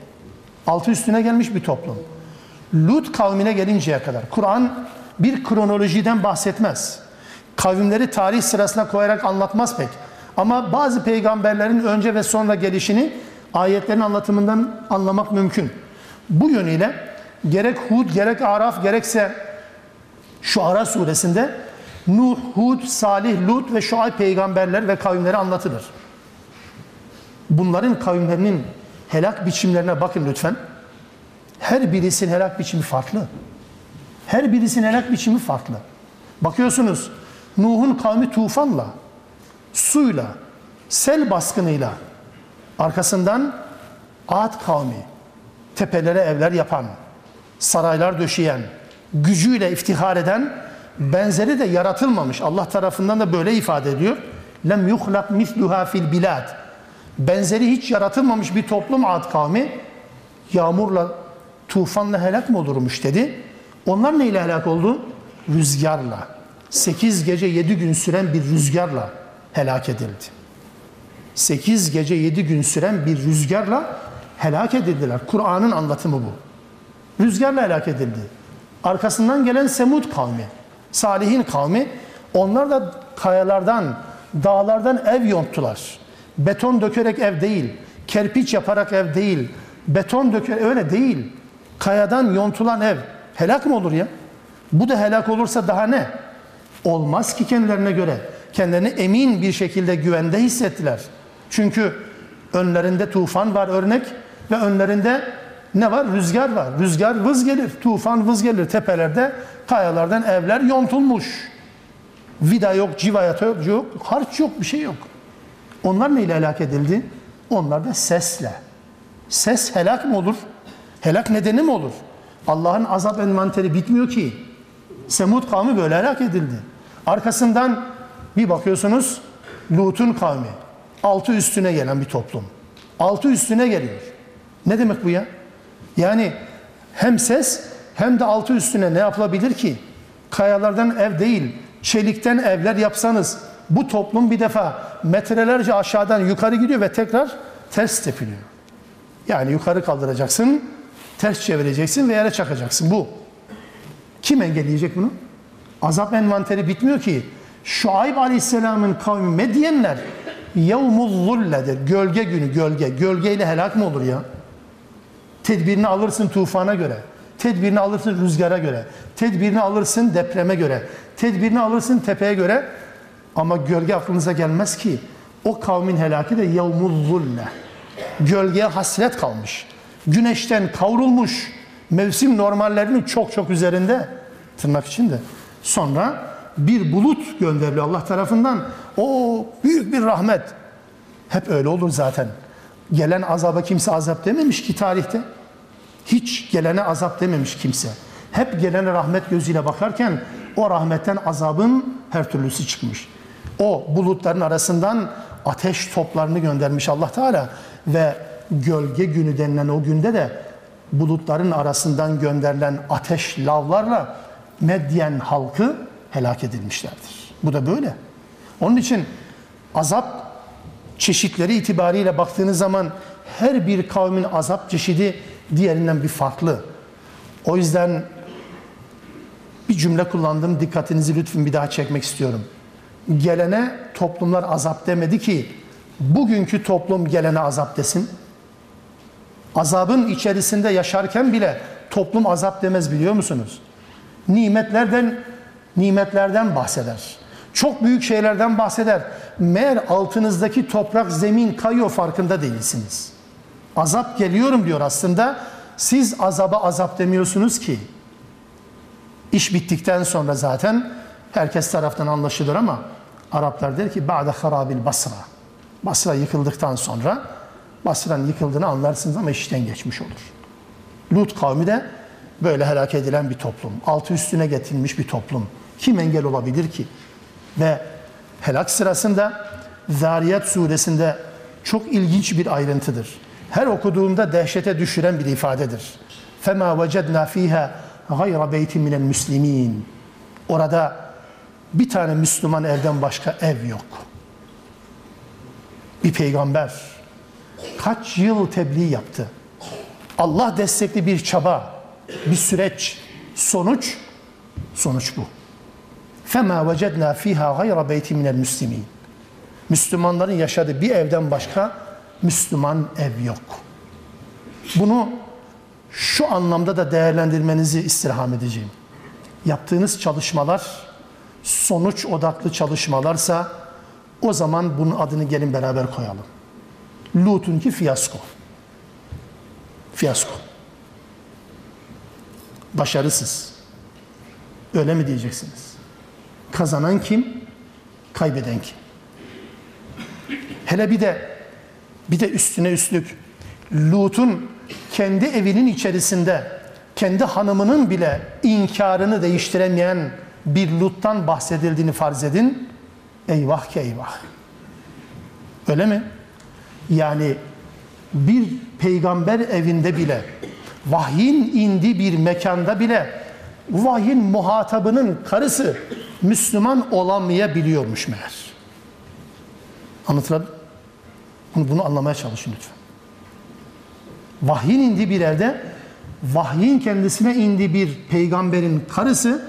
Altı üstüne gelmiş bir toplum. Lut kavmine gelinceye kadar Kur'an bir kronolojiden bahsetmez. Kavimleri tarih sırasına koyarak anlatmaz pek. Ama bazı peygamberlerin önce ve sonra gelişini ayetlerin anlatımından anlamak mümkün. Bu yönüyle gerek Hud, gerek Araf, gerekse şu Ara suresinde Nuh, Hud, Salih, Lut ve Şuayb peygamberler ve kavimleri anlatılır. Bunların kavimlerinin helak biçimlerine bakın lütfen. Her birisinin helak biçimi farklı. Her birisinin helak biçimi farklı. Bakıyorsunuz Nuh'un kavmi tufanla, suyla, sel baskınıyla, arkasından Ad kavmi, tepelere evler yapan, saraylar döşeyen, gücüyle iftihar eden, benzeri de yaratılmamış. Allah tarafından da böyle ifade ediyor. Lem yuhlak misluha fil bilad. Benzeri hiç yaratılmamış bir toplum Ad kavmi yağmurla, tufanla helak mı olurmuş dedi. Onlar neyle helak oldu? Rüzgarla. 8 gece 7 gün süren bir rüzgarla helak edildi. 8 gece 7 gün süren bir rüzgarla helak edildiler. Kur'an'ın anlatımı bu. Rüzgarla helak edildi. Arkasından gelen Semud kavmi, Salih'in kavmi, onlar da kayalardan, dağlardan ev yonttular. Beton dökerek ev değil, kerpiç yaparak ev değil, beton döker öyle değil. Kayadan yontulan ev helak mı olur ya? Bu da helak olursa daha ne? Olmaz ki kendilerine göre. Kendilerini emin bir şekilde güvende hissettiler. Çünkü önlerinde tufan var örnek ve önlerinde ne var? Rüzgar var. Rüzgar vız gelir, tufan vız gelir. Tepelerde kayalardan evler yontulmuş. Vida yok, civayat yok, harç yok, bir şey yok. Onlar neyle helak edildi? Onlar da sesle. Ses helak mı olur? Helak nedeni mi olur? Allah'ın azap envanteri bitmiyor ki. Semud kavmi böyle helak edildi. Arkasından bir bakıyorsunuz Lut'un kavmi. Altı üstüne gelen bir toplum. Altı üstüne geliyor. Ne demek bu ya? Yani hem ses hem de altı üstüne ne yapılabilir ki? Kayalardan ev değil, çelikten evler yapsanız bu toplum bir defa metrelerce aşağıdan yukarı gidiyor ve tekrar ters tepiliyor. Yani yukarı kaldıracaksın, ters çevireceksin ve yere çakacaksın. Bu. Kim engelleyecek bunu? Azap envanteri bitmiyor ki. Şuayb Aleyhisselam'ın kavmi Medyenler yevmuz zulledir. Gölge günü, gölge. Gölgeyle helak mı olur ya? Tedbirini alırsın tufana göre. Tedbirini alırsın rüzgara göre. Tedbirini alırsın depreme göre. Tedbirini alırsın tepeye göre. Ama gölge aklınıza gelmez ki. O kavmin helaki de yevmuz zulle. Gölgeye hasret kalmış. Güneşten kavrulmuş. Mevsim normallerinin çok çok üzerinde. Tırnak içinde. Sonra bir bulut gönderiliyor Allah tarafından. O büyük bir rahmet. Hep öyle olur zaten. Gelen azaba kimse azap dememiş ki tarihte. Hiç gelene azap dememiş kimse. Hep gelene rahmet gözüyle bakarken o rahmetten azabın her türlüsü çıkmış. O bulutların arasından ateş toplarını göndermiş Allah Teala ve gölge günü denilen o günde de bulutların arasından gönderilen ateş lavlarla Medyen halkı helak edilmişlerdir. Bu da böyle. Onun için azap çeşitleri itibariyle baktığınız zaman her bir kavmin azap çeşidi diğerinden bir farklı. O yüzden bir cümle kullandım. Dikkatinizi lütfen bir daha çekmek istiyorum. Gelene toplumlar azap demedi ki bugünkü toplum gelene azap desin. Azabın içerisinde yaşarken bile toplum azap demez biliyor musunuz? Nimetlerden nimetlerden bahseder. Çok büyük şeylerden bahseder. Meğer altınızdaki toprak, zemin kayıyor farkında değilsiniz. Azap geliyorum diyor aslında. Siz azaba azap demiyorsunuz ki. İş bittikten sonra zaten herkes taraftan anlaşılır ama Araplar der ki Ba'de harabil Basra. Basra yıkıldıktan sonra Basra'nın yıkıldığını anlarsınız ama işten geçmiş olur. Lut kavmi de böyle helak edilen bir toplum. Altı üstüne getirilmiş bir toplum. Kim engel olabilir ki? Ve helak sırasında Zariyat suresinde çok ilginç bir ayrıntıdır her okuduğumda dehşete düşüren bir ifadedir. Fema vecedna fiha gayra beytin minel müslimin. Orada bir tane Müslüman evden başka ev yok. Bir peygamber kaç yıl tebliğ yaptı. Allah destekli bir çaba, bir süreç, sonuç sonuç bu. Fema vecedna fiha gayra beyti minel müslimin. Müslümanların yaşadığı bir evden başka Müslüman ev yok. Bunu şu anlamda da değerlendirmenizi istirham edeceğim. Yaptığınız çalışmalar sonuç odaklı çalışmalarsa o zaman bunun adını gelin beraber koyalım. Lut'unki fiyasko. Fiyasko. Başarısız. Öyle mi diyeceksiniz? Kazanan kim? Kaybeden kim? Hele bir de bir de üstüne üstlük Lut'un kendi evinin içerisinde kendi hanımının bile inkarını değiştiremeyen bir Lut'tan bahsedildiğini farz edin. Eyvah ki eyvah. Öyle mi? Yani bir peygamber evinde bile vahyin indi bir mekanda bile vahyin muhatabının karısı Müslüman olamayabiliyormuş meğer. Anlatılabildim bunu, bunu anlamaya çalışın lütfen. Vahyin indiği bir evde vahyin kendisine indiği bir peygamberin karısı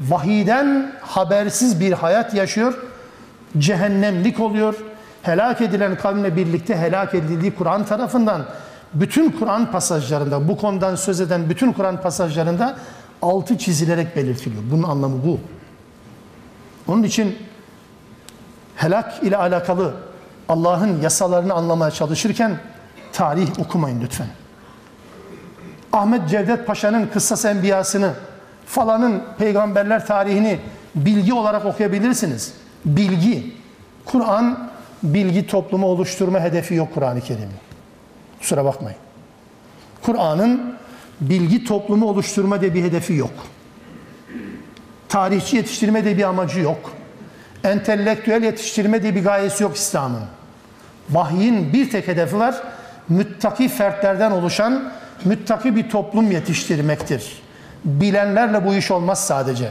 vahiden habersiz bir hayat yaşıyor. Cehennemlik oluyor. Helak edilen kavimle birlikte helak edildiği Kur'an tarafından bütün Kur'an pasajlarında bu konudan söz eden bütün Kur'an pasajlarında altı çizilerek belirtiliyor. Bunun anlamı bu. Onun için helak ile alakalı Allah'ın yasalarını anlamaya çalışırken tarih okumayın lütfen. Ahmet Cevdet Paşa'nın Kıssas Enbiyasını, falanın peygamberler tarihini bilgi olarak okuyabilirsiniz. Bilgi. Kur'an bilgi toplumu oluşturma hedefi yok Kur'an-ı Kerim'in. Kusura bakmayın. Kur'an'ın bilgi toplumu oluşturma diye bir hedefi yok. Tarihçi yetiştirme diye bir amacı yok. Entelektüel yetiştirme diye bir gayesi yok İslam'ın. Vahyin bir tek hedefi var. Müttaki fertlerden oluşan müttaki bir toplum yetiştirmektir. Bilenlerle bu iş olmaz sadece.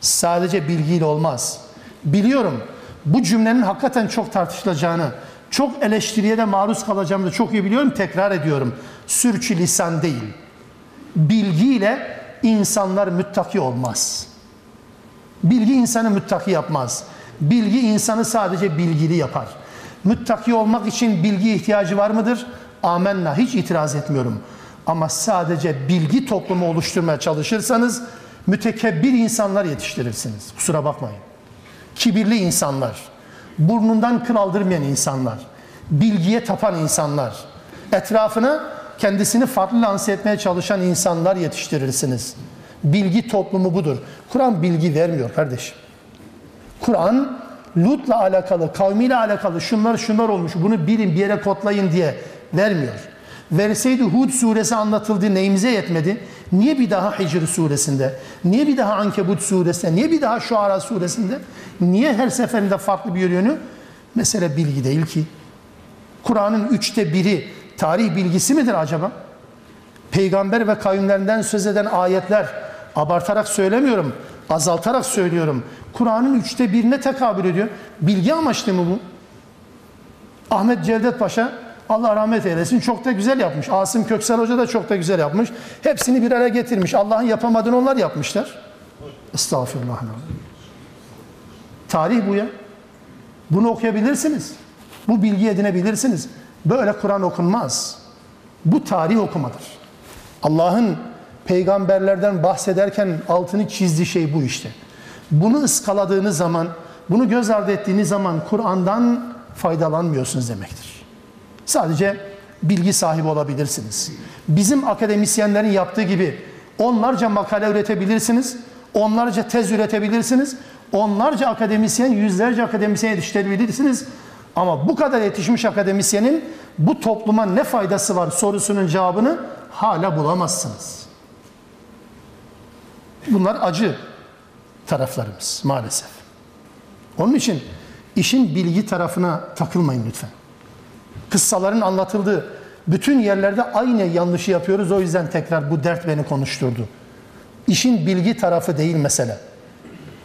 Sadece bilgiyle olmaz. Biliyorum bu cümlenin hakikaten çok tartışılacağını, çok eleştiriye de maruz kalacağımı da çok iyi biliyorum. Tekrar ediyorum. Sürçü lisan değil. Bilgiyle insanlar müttaki olmaz. Bilgi insanı müttaki yapmaz. Bilgi insanı sadece bilgili yapar. Müttaki olmak için bilgi ihtiyacı var mıdır? Amenna hiç itiraz etmiyorum. Ama sadece bilgi toplumu oluşturmaya çalışırsanız mütekebbir insanlar yetiştirirsiniz. Kusura bakmayın. Kibirli insanlar, burnundan kıl aldırmayan insanlar, bilgiye tapan insanlar, etrafına kendisini farklı lanse etmeye çalışan insanlar yetiştirirsiniz. Bilgi toplumu budur. Kur'an bilgi vermiyor kardeşim. Kur'an Lut'la alakalı, kavmiyle alakalı şunlar şunlar olmuş, bunu bilin bir yere kodlayın diye vermiyor. Verseydi Hud suresi anlatıldı neyimize yetmedi? Niye bir daha Hicr suresinde? Niye bir daha Ankebut suresinde? Niye bir daha Şuara suresinde? Niye her seferinde farklı bir yönü? Mesele bilgi değil ki. Kur'an'ın üçte biri tarih bilgisi midir acaba? Peygamber ve kavimlerinden söz eden ayetler, abartarak söylemiyorum, azaltarak söylüyorum. Kur'an'ın üçte birine tekabül ediyor. Bilgi amaçlı mı bu? Ahmet Cevdet Paşa Allah rahmet eylesin çok da güzel yapmış. Asım Köksal Hoca da çok da güzel yapmış. Hepsini bir araya getirmiş. Allah'ın yapamadığını onlar yapmışlar. Estağfirullah. Tarih bu ya. Bunu okuyabilirsiniz. Bu bilgi edinebilirsiniz. Böyle Kur'an okunmaz. Bu tarih okumadır. Allah'ın peygamberlerden bahsederken altını çizdiği şey bu işte. Bunu ıskaladığınız zaman, bunu göz ardı ettiğiniz zaman Kur'an'dan faydalanmıyorsunuz demektir. Sadece bilgi sahibi olabilirsiniz. Bizim akademisyenlerin yaptığı gibi Onlarca makale üretebilirsiniz. Onlarca tez üretebilirsiniz. Onlarca akademisyen, yüzlerce akademisyen yetiştirebilirsiniz. Ama bu kadar yetişmiş akademisyenin bu topluma ne faydası var sorusunun cevabını hala bulamazsınız. Bunlar acı taraflarımız maalesef. Onun için işin bilgi tarafına takılmayın lütfen. Kıssaların anlatıldığı bütün yerlerde aynı yanlışı yapıyoruz. O yüzden tekrar bu dert beni konuşturdu. İşin bilgi tarafı değil mesele.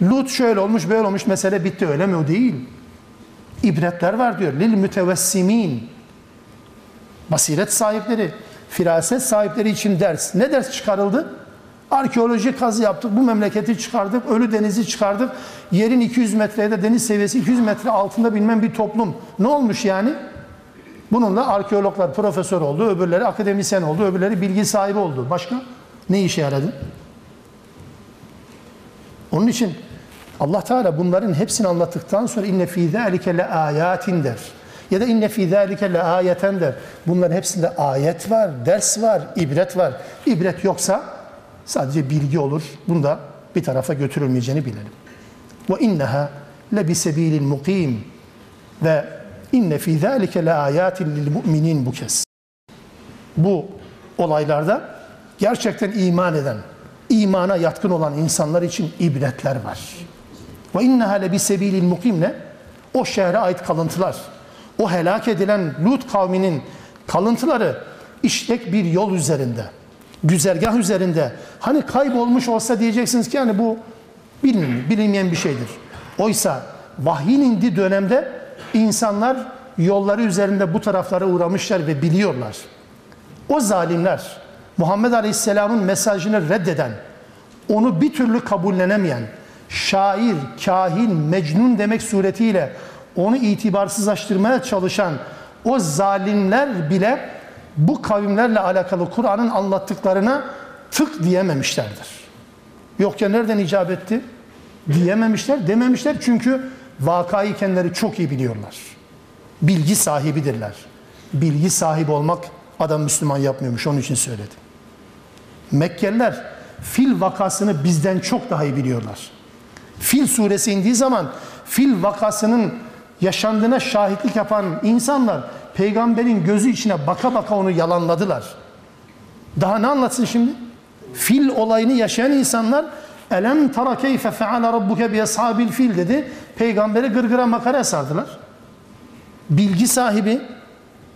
Lut şöyle olmuş böyle olmuş mesele bitti öyle mi o değil. İbretler var diyor. Lil mütevessimin. Basiret sahipleri, firaset sahipleri için ders. Ne ders çıkarıldı? Arkeoloji kazı yaptık, bu memleketi çıkardık, ölü denizi çıkardık. Yerin 200 metreye de deniz seviyesi 200 metre altında bilmem bir toplum. Ne olmuş yani? Bununla arkeologlar profesör oldu, öbürleri akademisyen oldu, öbürleri bilgi sahibi oldu. Başka ne işe yaradı? Onun için Allah Teala bunların hepsini anlattıktan sonra inne fî zâlike le âyâtin der. Ya da inne fî zâlike le âyeten der. Bunların hepsinde ayet var, ders var, ibret var. İbret yoksa sadece bilgi olur. Bunda bir tarafa götürülmeyeceğini bilelim. Ve inneha le bisebilil mukim ve inne fî zâlike le âyâtin lil mu'minin bu kez. Bu olaylarda gerçekten iman eden, imana yatkın olan insanlar için ibretler var. Ve inneha le bisebilil mukim ne? O şehre ait kalıntılar. O helak edilen Lut kavminin kalıntıları işlek bir yol üzerinde, güzergah üzerinde. Hani kaybolmuş olsa diyeceksiniz ki yani bu bilinmeyen, bilinmeyen bir şeydir. Oysa vahyin indiği dönemde insanlar yolları üzerinde bu taraflara uğramışlar ve biliyorlar. O zalimler Muhammed Aleyhisselam'ın mesajını reddeden, onu bir türlü kabullenemeyen, şair, kahin, mecnun demek suretiyle onu itibarsızlaştırmaya çalışan o zalimler bile bu kavimlerle alakalı Kur'an'ın anlattıklarına tık diyememişlerdir. Yok ya nereden icap etti? Diyememişler, dememişler çünkü vakayı kendileri çok iyi biliyorlar. Bilgi sahibidirler. Bilgi sahibi olmak adam Müslüman yapmıyormuş, onun için söyledim. Mekkeliler fil vakasını bizden çok daha iyi biliyorlar. Fil suresi indiği zaman fil vakasının yaşandığına şahitlik yapan insanlar peygamberin gözü içine baka baka onu yalanladılar. Daha ne anlatsın şimdi? Fil olayını yaşayan insanlar Elem tara keyfe feala rabbuke bi ashabil fil dedi. Peygamberi gırgıra makara sardılar. Bilgi sahibi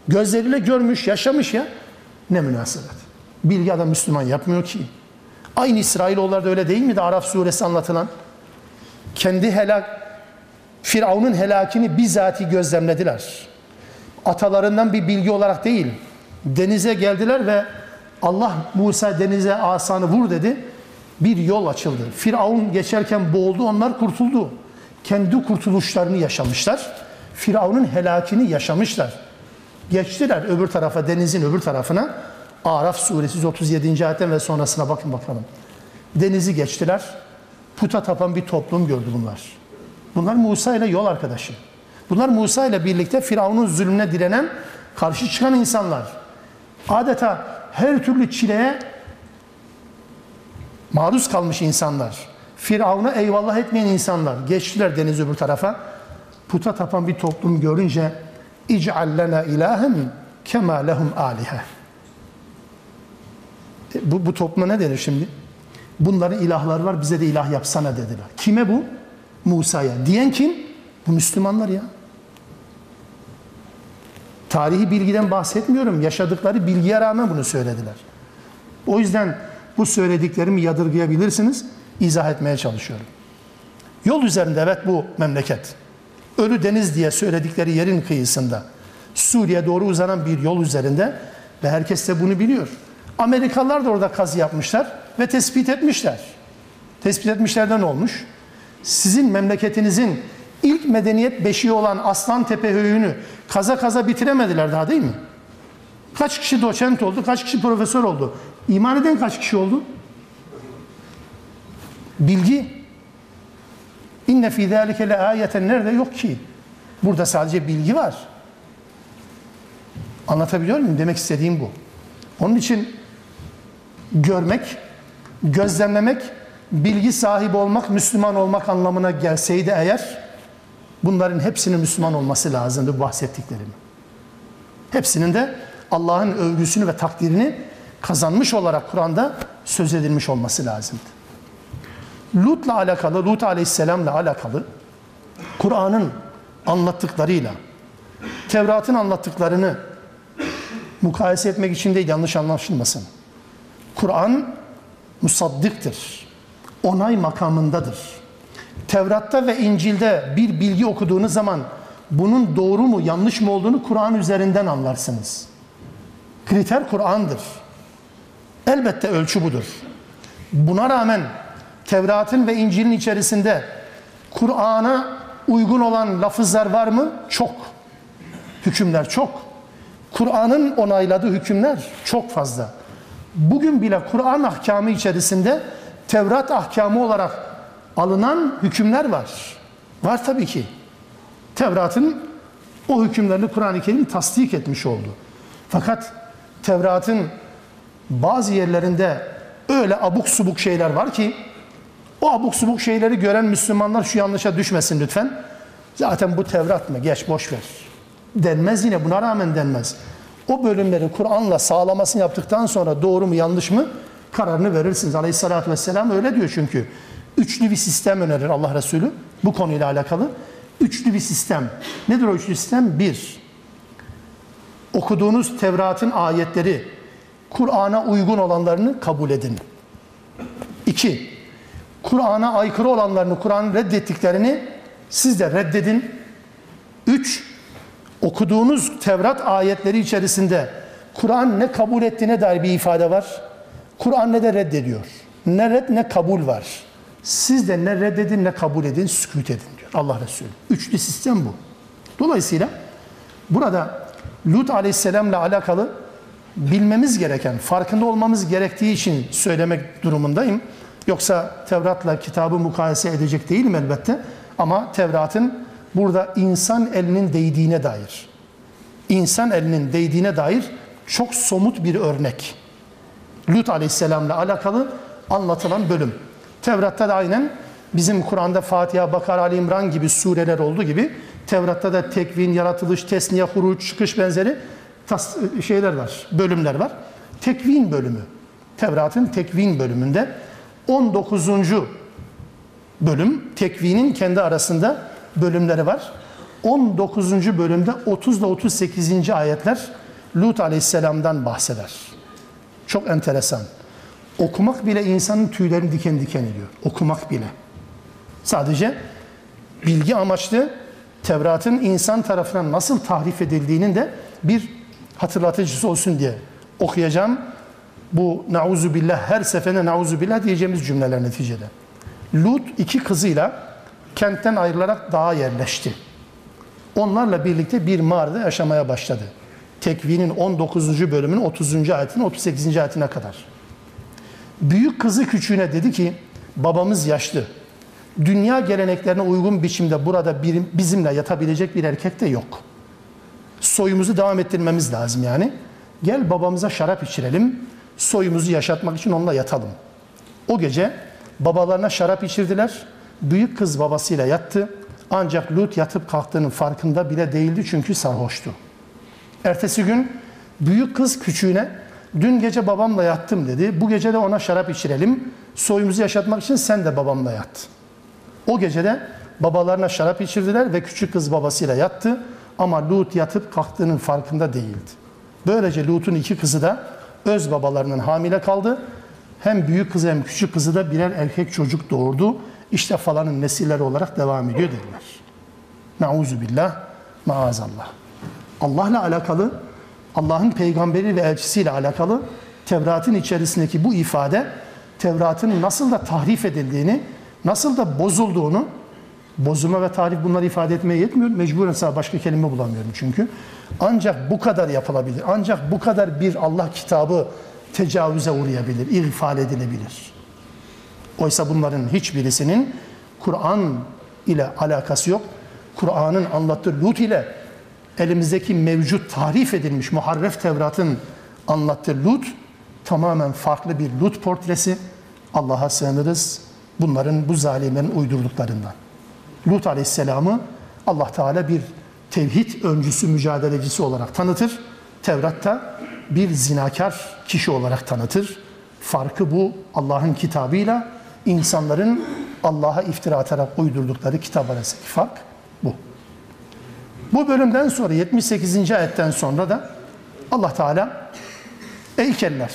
gözleriyle görmüş, yaşamış ya. Ne münasebet. Bilgi adam Müslüman yapmıyor ki. Aynı İsrailoğullarda öyle değil miydi Araf suresi anlatılan? Kendi helak, Firavun'un helakini bizatihi gözlemlediler. Atalarından bir bilgi olarak değil. Denize geldiler ve Allah Musa denize asanı vur dedi. Bir yol açıldı. Firavun geçerken boğuldu, onlar kurtuldu. Kendi kurtuluşlarını yaşamışlar. Firavun'un helakini yaşamışlar. Geçtiler öbür tarafa, denizin öbür tarafına. Araf suresi 37. ayetten ve sonrasına bakın bakalım. Denizi geçtiler. Puta tapan bir toplum gördü bunlar. Bunlar Musa ile yol arkadaşı. Bunlar Musa ile birlikte Firavun'un zulmüne direnen, karşı çıkan insanlar. Adeta her türlü çileye maruz kalmış insanlar. Firavun'a eyvallah etmeyen insanlar. Geçtiler deniz öbür tarafa. Puta tapan bir toplum görünce اِجْعَلْ لَنَا اِلَٰهًا كَمَا لَهُمْ آلِهَةً bu, bu topluma ne denir şimdi? Bunların ilahları var bize de ilah yapsana dediler. Kime bu? Musa'ya. Diyen kim? Bu Müslümanlar ya. Tarihi bilgiden bahsetmiyorum. Yaşadıkları bilgiye rağmen bunu söylediler. O yüzden bu söylediklerimi yadırgayabilirsiniz. İzah etmeye çalışıyorum. Yol üzerinde evet bu memleket. Ölü Deniz diye söyledikleri yerin kıyısında. Suriye doğru uzanan bir yol üzerinde ve herkes de bunu biliyor. Amerikalılar da orada kazı yapmışlar ve tespit etmişler. Tespit etmişlerden olmuş? Sizin memleketinizin ilk medeniyet beşiği olan Aslantepe höyüğünü kaza kaza bitiremediler daha değil mi? Kaç kişi doçent oldu, kaç kişi profesör oldu? İman eden kaç kişi oldu? Bilgi. İnne fî zâlike le âyeten nerede? Yok ki. Burada sadece bilgi var. Anlatabiliyor muyum? Demek istediğim bu. Onun için görmek gözlemlemek, bilgi sahibi olmak, Müslüman olmak anlamına gelseydi eğer bunların hepsinin Müslüman olması lazımdı bahsettiklerim. Hepsinin de Allah'ın övgüsünü ve takdirini kazanmış olarak Kur'an'da söz edilmiş olması lazımdı. Lut'la alakalı, Lut aleyhisselamla alakalı Kur'an'ın anlattıklarıyla Tevrat'ın anlattıklarını mukayese etmek için değil yanlış anlaşılmasın. Kur'an musaddıktır. Onay makamındadır. Tevrat'ta ve İncil'de bir bilgi okuduğunuz zaman bunun doğru mu yanlış mı olduğunu Kur'an üzerinden anlarsınız. Kriter Kur'an'dır. Elbette ölçü budur. Buna rağmen Tevrat'ın ve İncil'in içerisinde Kur'an'a uygun olan lafızlar var mı? Çok. Hükümler çok. Kur'an'ın onayladığı hükümler çok fazla. Bugün bile Kur'an ahkamı içerisinde Tevrat ahkamı olarak alınan hükümler var. Var tabii ki. Tevrat'ın o hükümlerini Kur'an-ı Kerim tasdik etmiş oldu. Fakat Tevrat'ın bazı yerlerinde öyle abuk subuk şeyler var ki o abuk subuk şeyleri gören Müslümanlar şu yanlışa düşmesin lütfen. Zaten bu Tevrat mı? Geç boş ver. Denmez yine buna rağmen denmez. O bölümleri Kur'an'la sağlamasını yaptıktan sonra doğru mu yanlış mı kararını verirsiniz. Aleyhissalatü vesselam öyle diyor çünkü. Üçlü bir sistem önerir Allah Resulü bu konuyla alakalı. Üçlü bir sistem. Nedir o üçlü sistem? Bir, okuduğunuz Tevrat'ın ayetleri Kur'an'a uygun olanlarını kabul edin. İki, Kur'an'a aykırı olanlarını, Kur'an'ın reddettiklerini siz de reddedin. Üç, okuduğunuz Tevrat ayetleri içerisinde Kur'an ne kabul ettiğine dair bir ifade var. Kur'an ne de reddediyor. Ne red ne kabul var. Siz de ne reddedin ne kabul edin, sükut edin diyor Allah Resulü. Üçlü sistem bu. Dolayısıyla burada Lut aleyhisselamla alakalı bilmemiz gereken, farkında olmamız gerektiği için söylemek durumundayım. Yoksa Tevrat'la kitabı mukayese edecek değilim elbette. Ama Tevrat'ın burada insan elinin değdiğine dair, insan elinin değdiğine dair çok somut bir örnek. Lut aleyhisselamla alakalı anlatılan bölüm. Tevrat'ta da aynen bizim Kur'an'da Fatiha, Bakara, Ali İmran gibi sureler olduğu gibi Tevrat'ta da tekvin, yaratılış, tesniye, huruç, çıkış benzeri tas, şeyler var, bölümler var. Tekvin bölümü, Tevrat'ın tekvin bölümünde 19. bölüm, tekvinin kendi arasında bölümleri var. 19. bölümde 30 ile 38. ayetler Lut aleyhisselamdan bahseder. Çok enteresan. Okumak bile insanın tüylerini diken diken ediyor. Okumak bile. Sadece bilgi amaçlı Tevrat'ın insan tarafından nasıl tahrif edildiğinin de bir hatırlatıcısı olsun diye okuyacağım. Bu nauzu billah her seferinde nauzu billah diyeceğimiz cümleler neticede. Lut iki kızıyla kentten ayrılarak dağa yerleşti. Onlarla birlikte bir mağarada yaşamaya başladı. Tekvinin 19. bölümünün 30. ayetine 38. ayetine kadar. Büyük kızı küçüğüne dedi ki babamız yaşlı. Dünya geleneklerine uygun biçimde burada bir, bizimle yatabilecek bir erkek de yok. Soyumuzu devam ettirmemiz lazım yani. Gel babamıza şarap içirelim. Soyumuzu yaşatmak için onunla yatalım. O gece babalarına şarap içirdiler. Büyük kız babasıyla yattı. Ancak Lut yatıp kalktığının farkında bile değildi çünkü sarhoştu. Ertesi gün büyük kız küçüğüne dün gece babamla yattım dedi. Bu gece de ona şarap içirelim. Soyumuzu yaşatmak için sen de babamla yat. O gece de babalarına şarap içirdiler ve küçük kız babasıyla yattı. Ama Lut yatıp kalktığının farkında değildi. Böylece Lut'un iki kızı da öz babalarının hamile kaldı. Hem büyük kızı hem küçük kızı da birer erkek çocuk doğurdu. İşte falanın nesilleri olarak devam ediyor dediler. Nauzu billah, maazallah. Allah'la alakalı, Allah'ın peygamberi ve elçisiyle alakalı Tevrat'ın içerisindeki bu ifade Tevrat'ın nasıl da tahrif edildiğini, nasıl da bozulduğunu, bozulma ve tahrif bunları ifade etmeye yetmiyor. Mecburen sana başka kelime bulamıyorum çünkü. Ancak bu kadar yapılabilir. Ancak bu kadar bir Allah kitabı tecavüze uğrayabilir, ihfal edilebilir. Oysa bunların hiçbirisinin Kur'an ile alakası yok. Kur'an'ın anlattığı Lut ile elimizdeki mevcut tahrif edilmiş muharref Tevrat'ın anlattığı Lut tamamen farklı bir Lut portresi. Allah'a sığınırız bunların, bu zalimlerin uydurduklarından. Lut Aleyhisselam'ı Allah Teala bir tevhid öncüsü, mücadelecisi olarak tanıtır. Tevrat'ta bir zinakar kişi olarak tanıtır. Farkı bu Allah'ın kitabıyla insanların Allah'a iftira atarak uydurdukları kitap arasındaki fark. Bu bölümden sonra 78. ayetten sonra da Allah Teala Eykeller,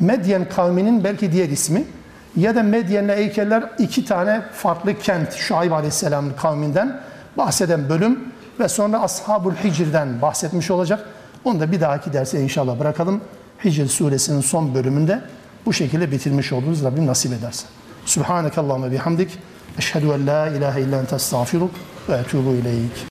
Medyen kavminin belki diğer ismi ya da Medyen'le Eykeller iki tane farklı kent Şuayb Aleyhisselam'ın kavminden bahseden bölüm ve sonra Ashabul Hicr'den bahsetmiş olacak. Onu da bir dahaki derse inşallah bırakalım. Hicr suresinin son bölümünde bu şekilde bitirmiş oluruz Rabbim nasip ederse. Subhanakallahumma bihamdik. Eşhedü en la ilahe illa ente estağfiruk ve etubu ileyk.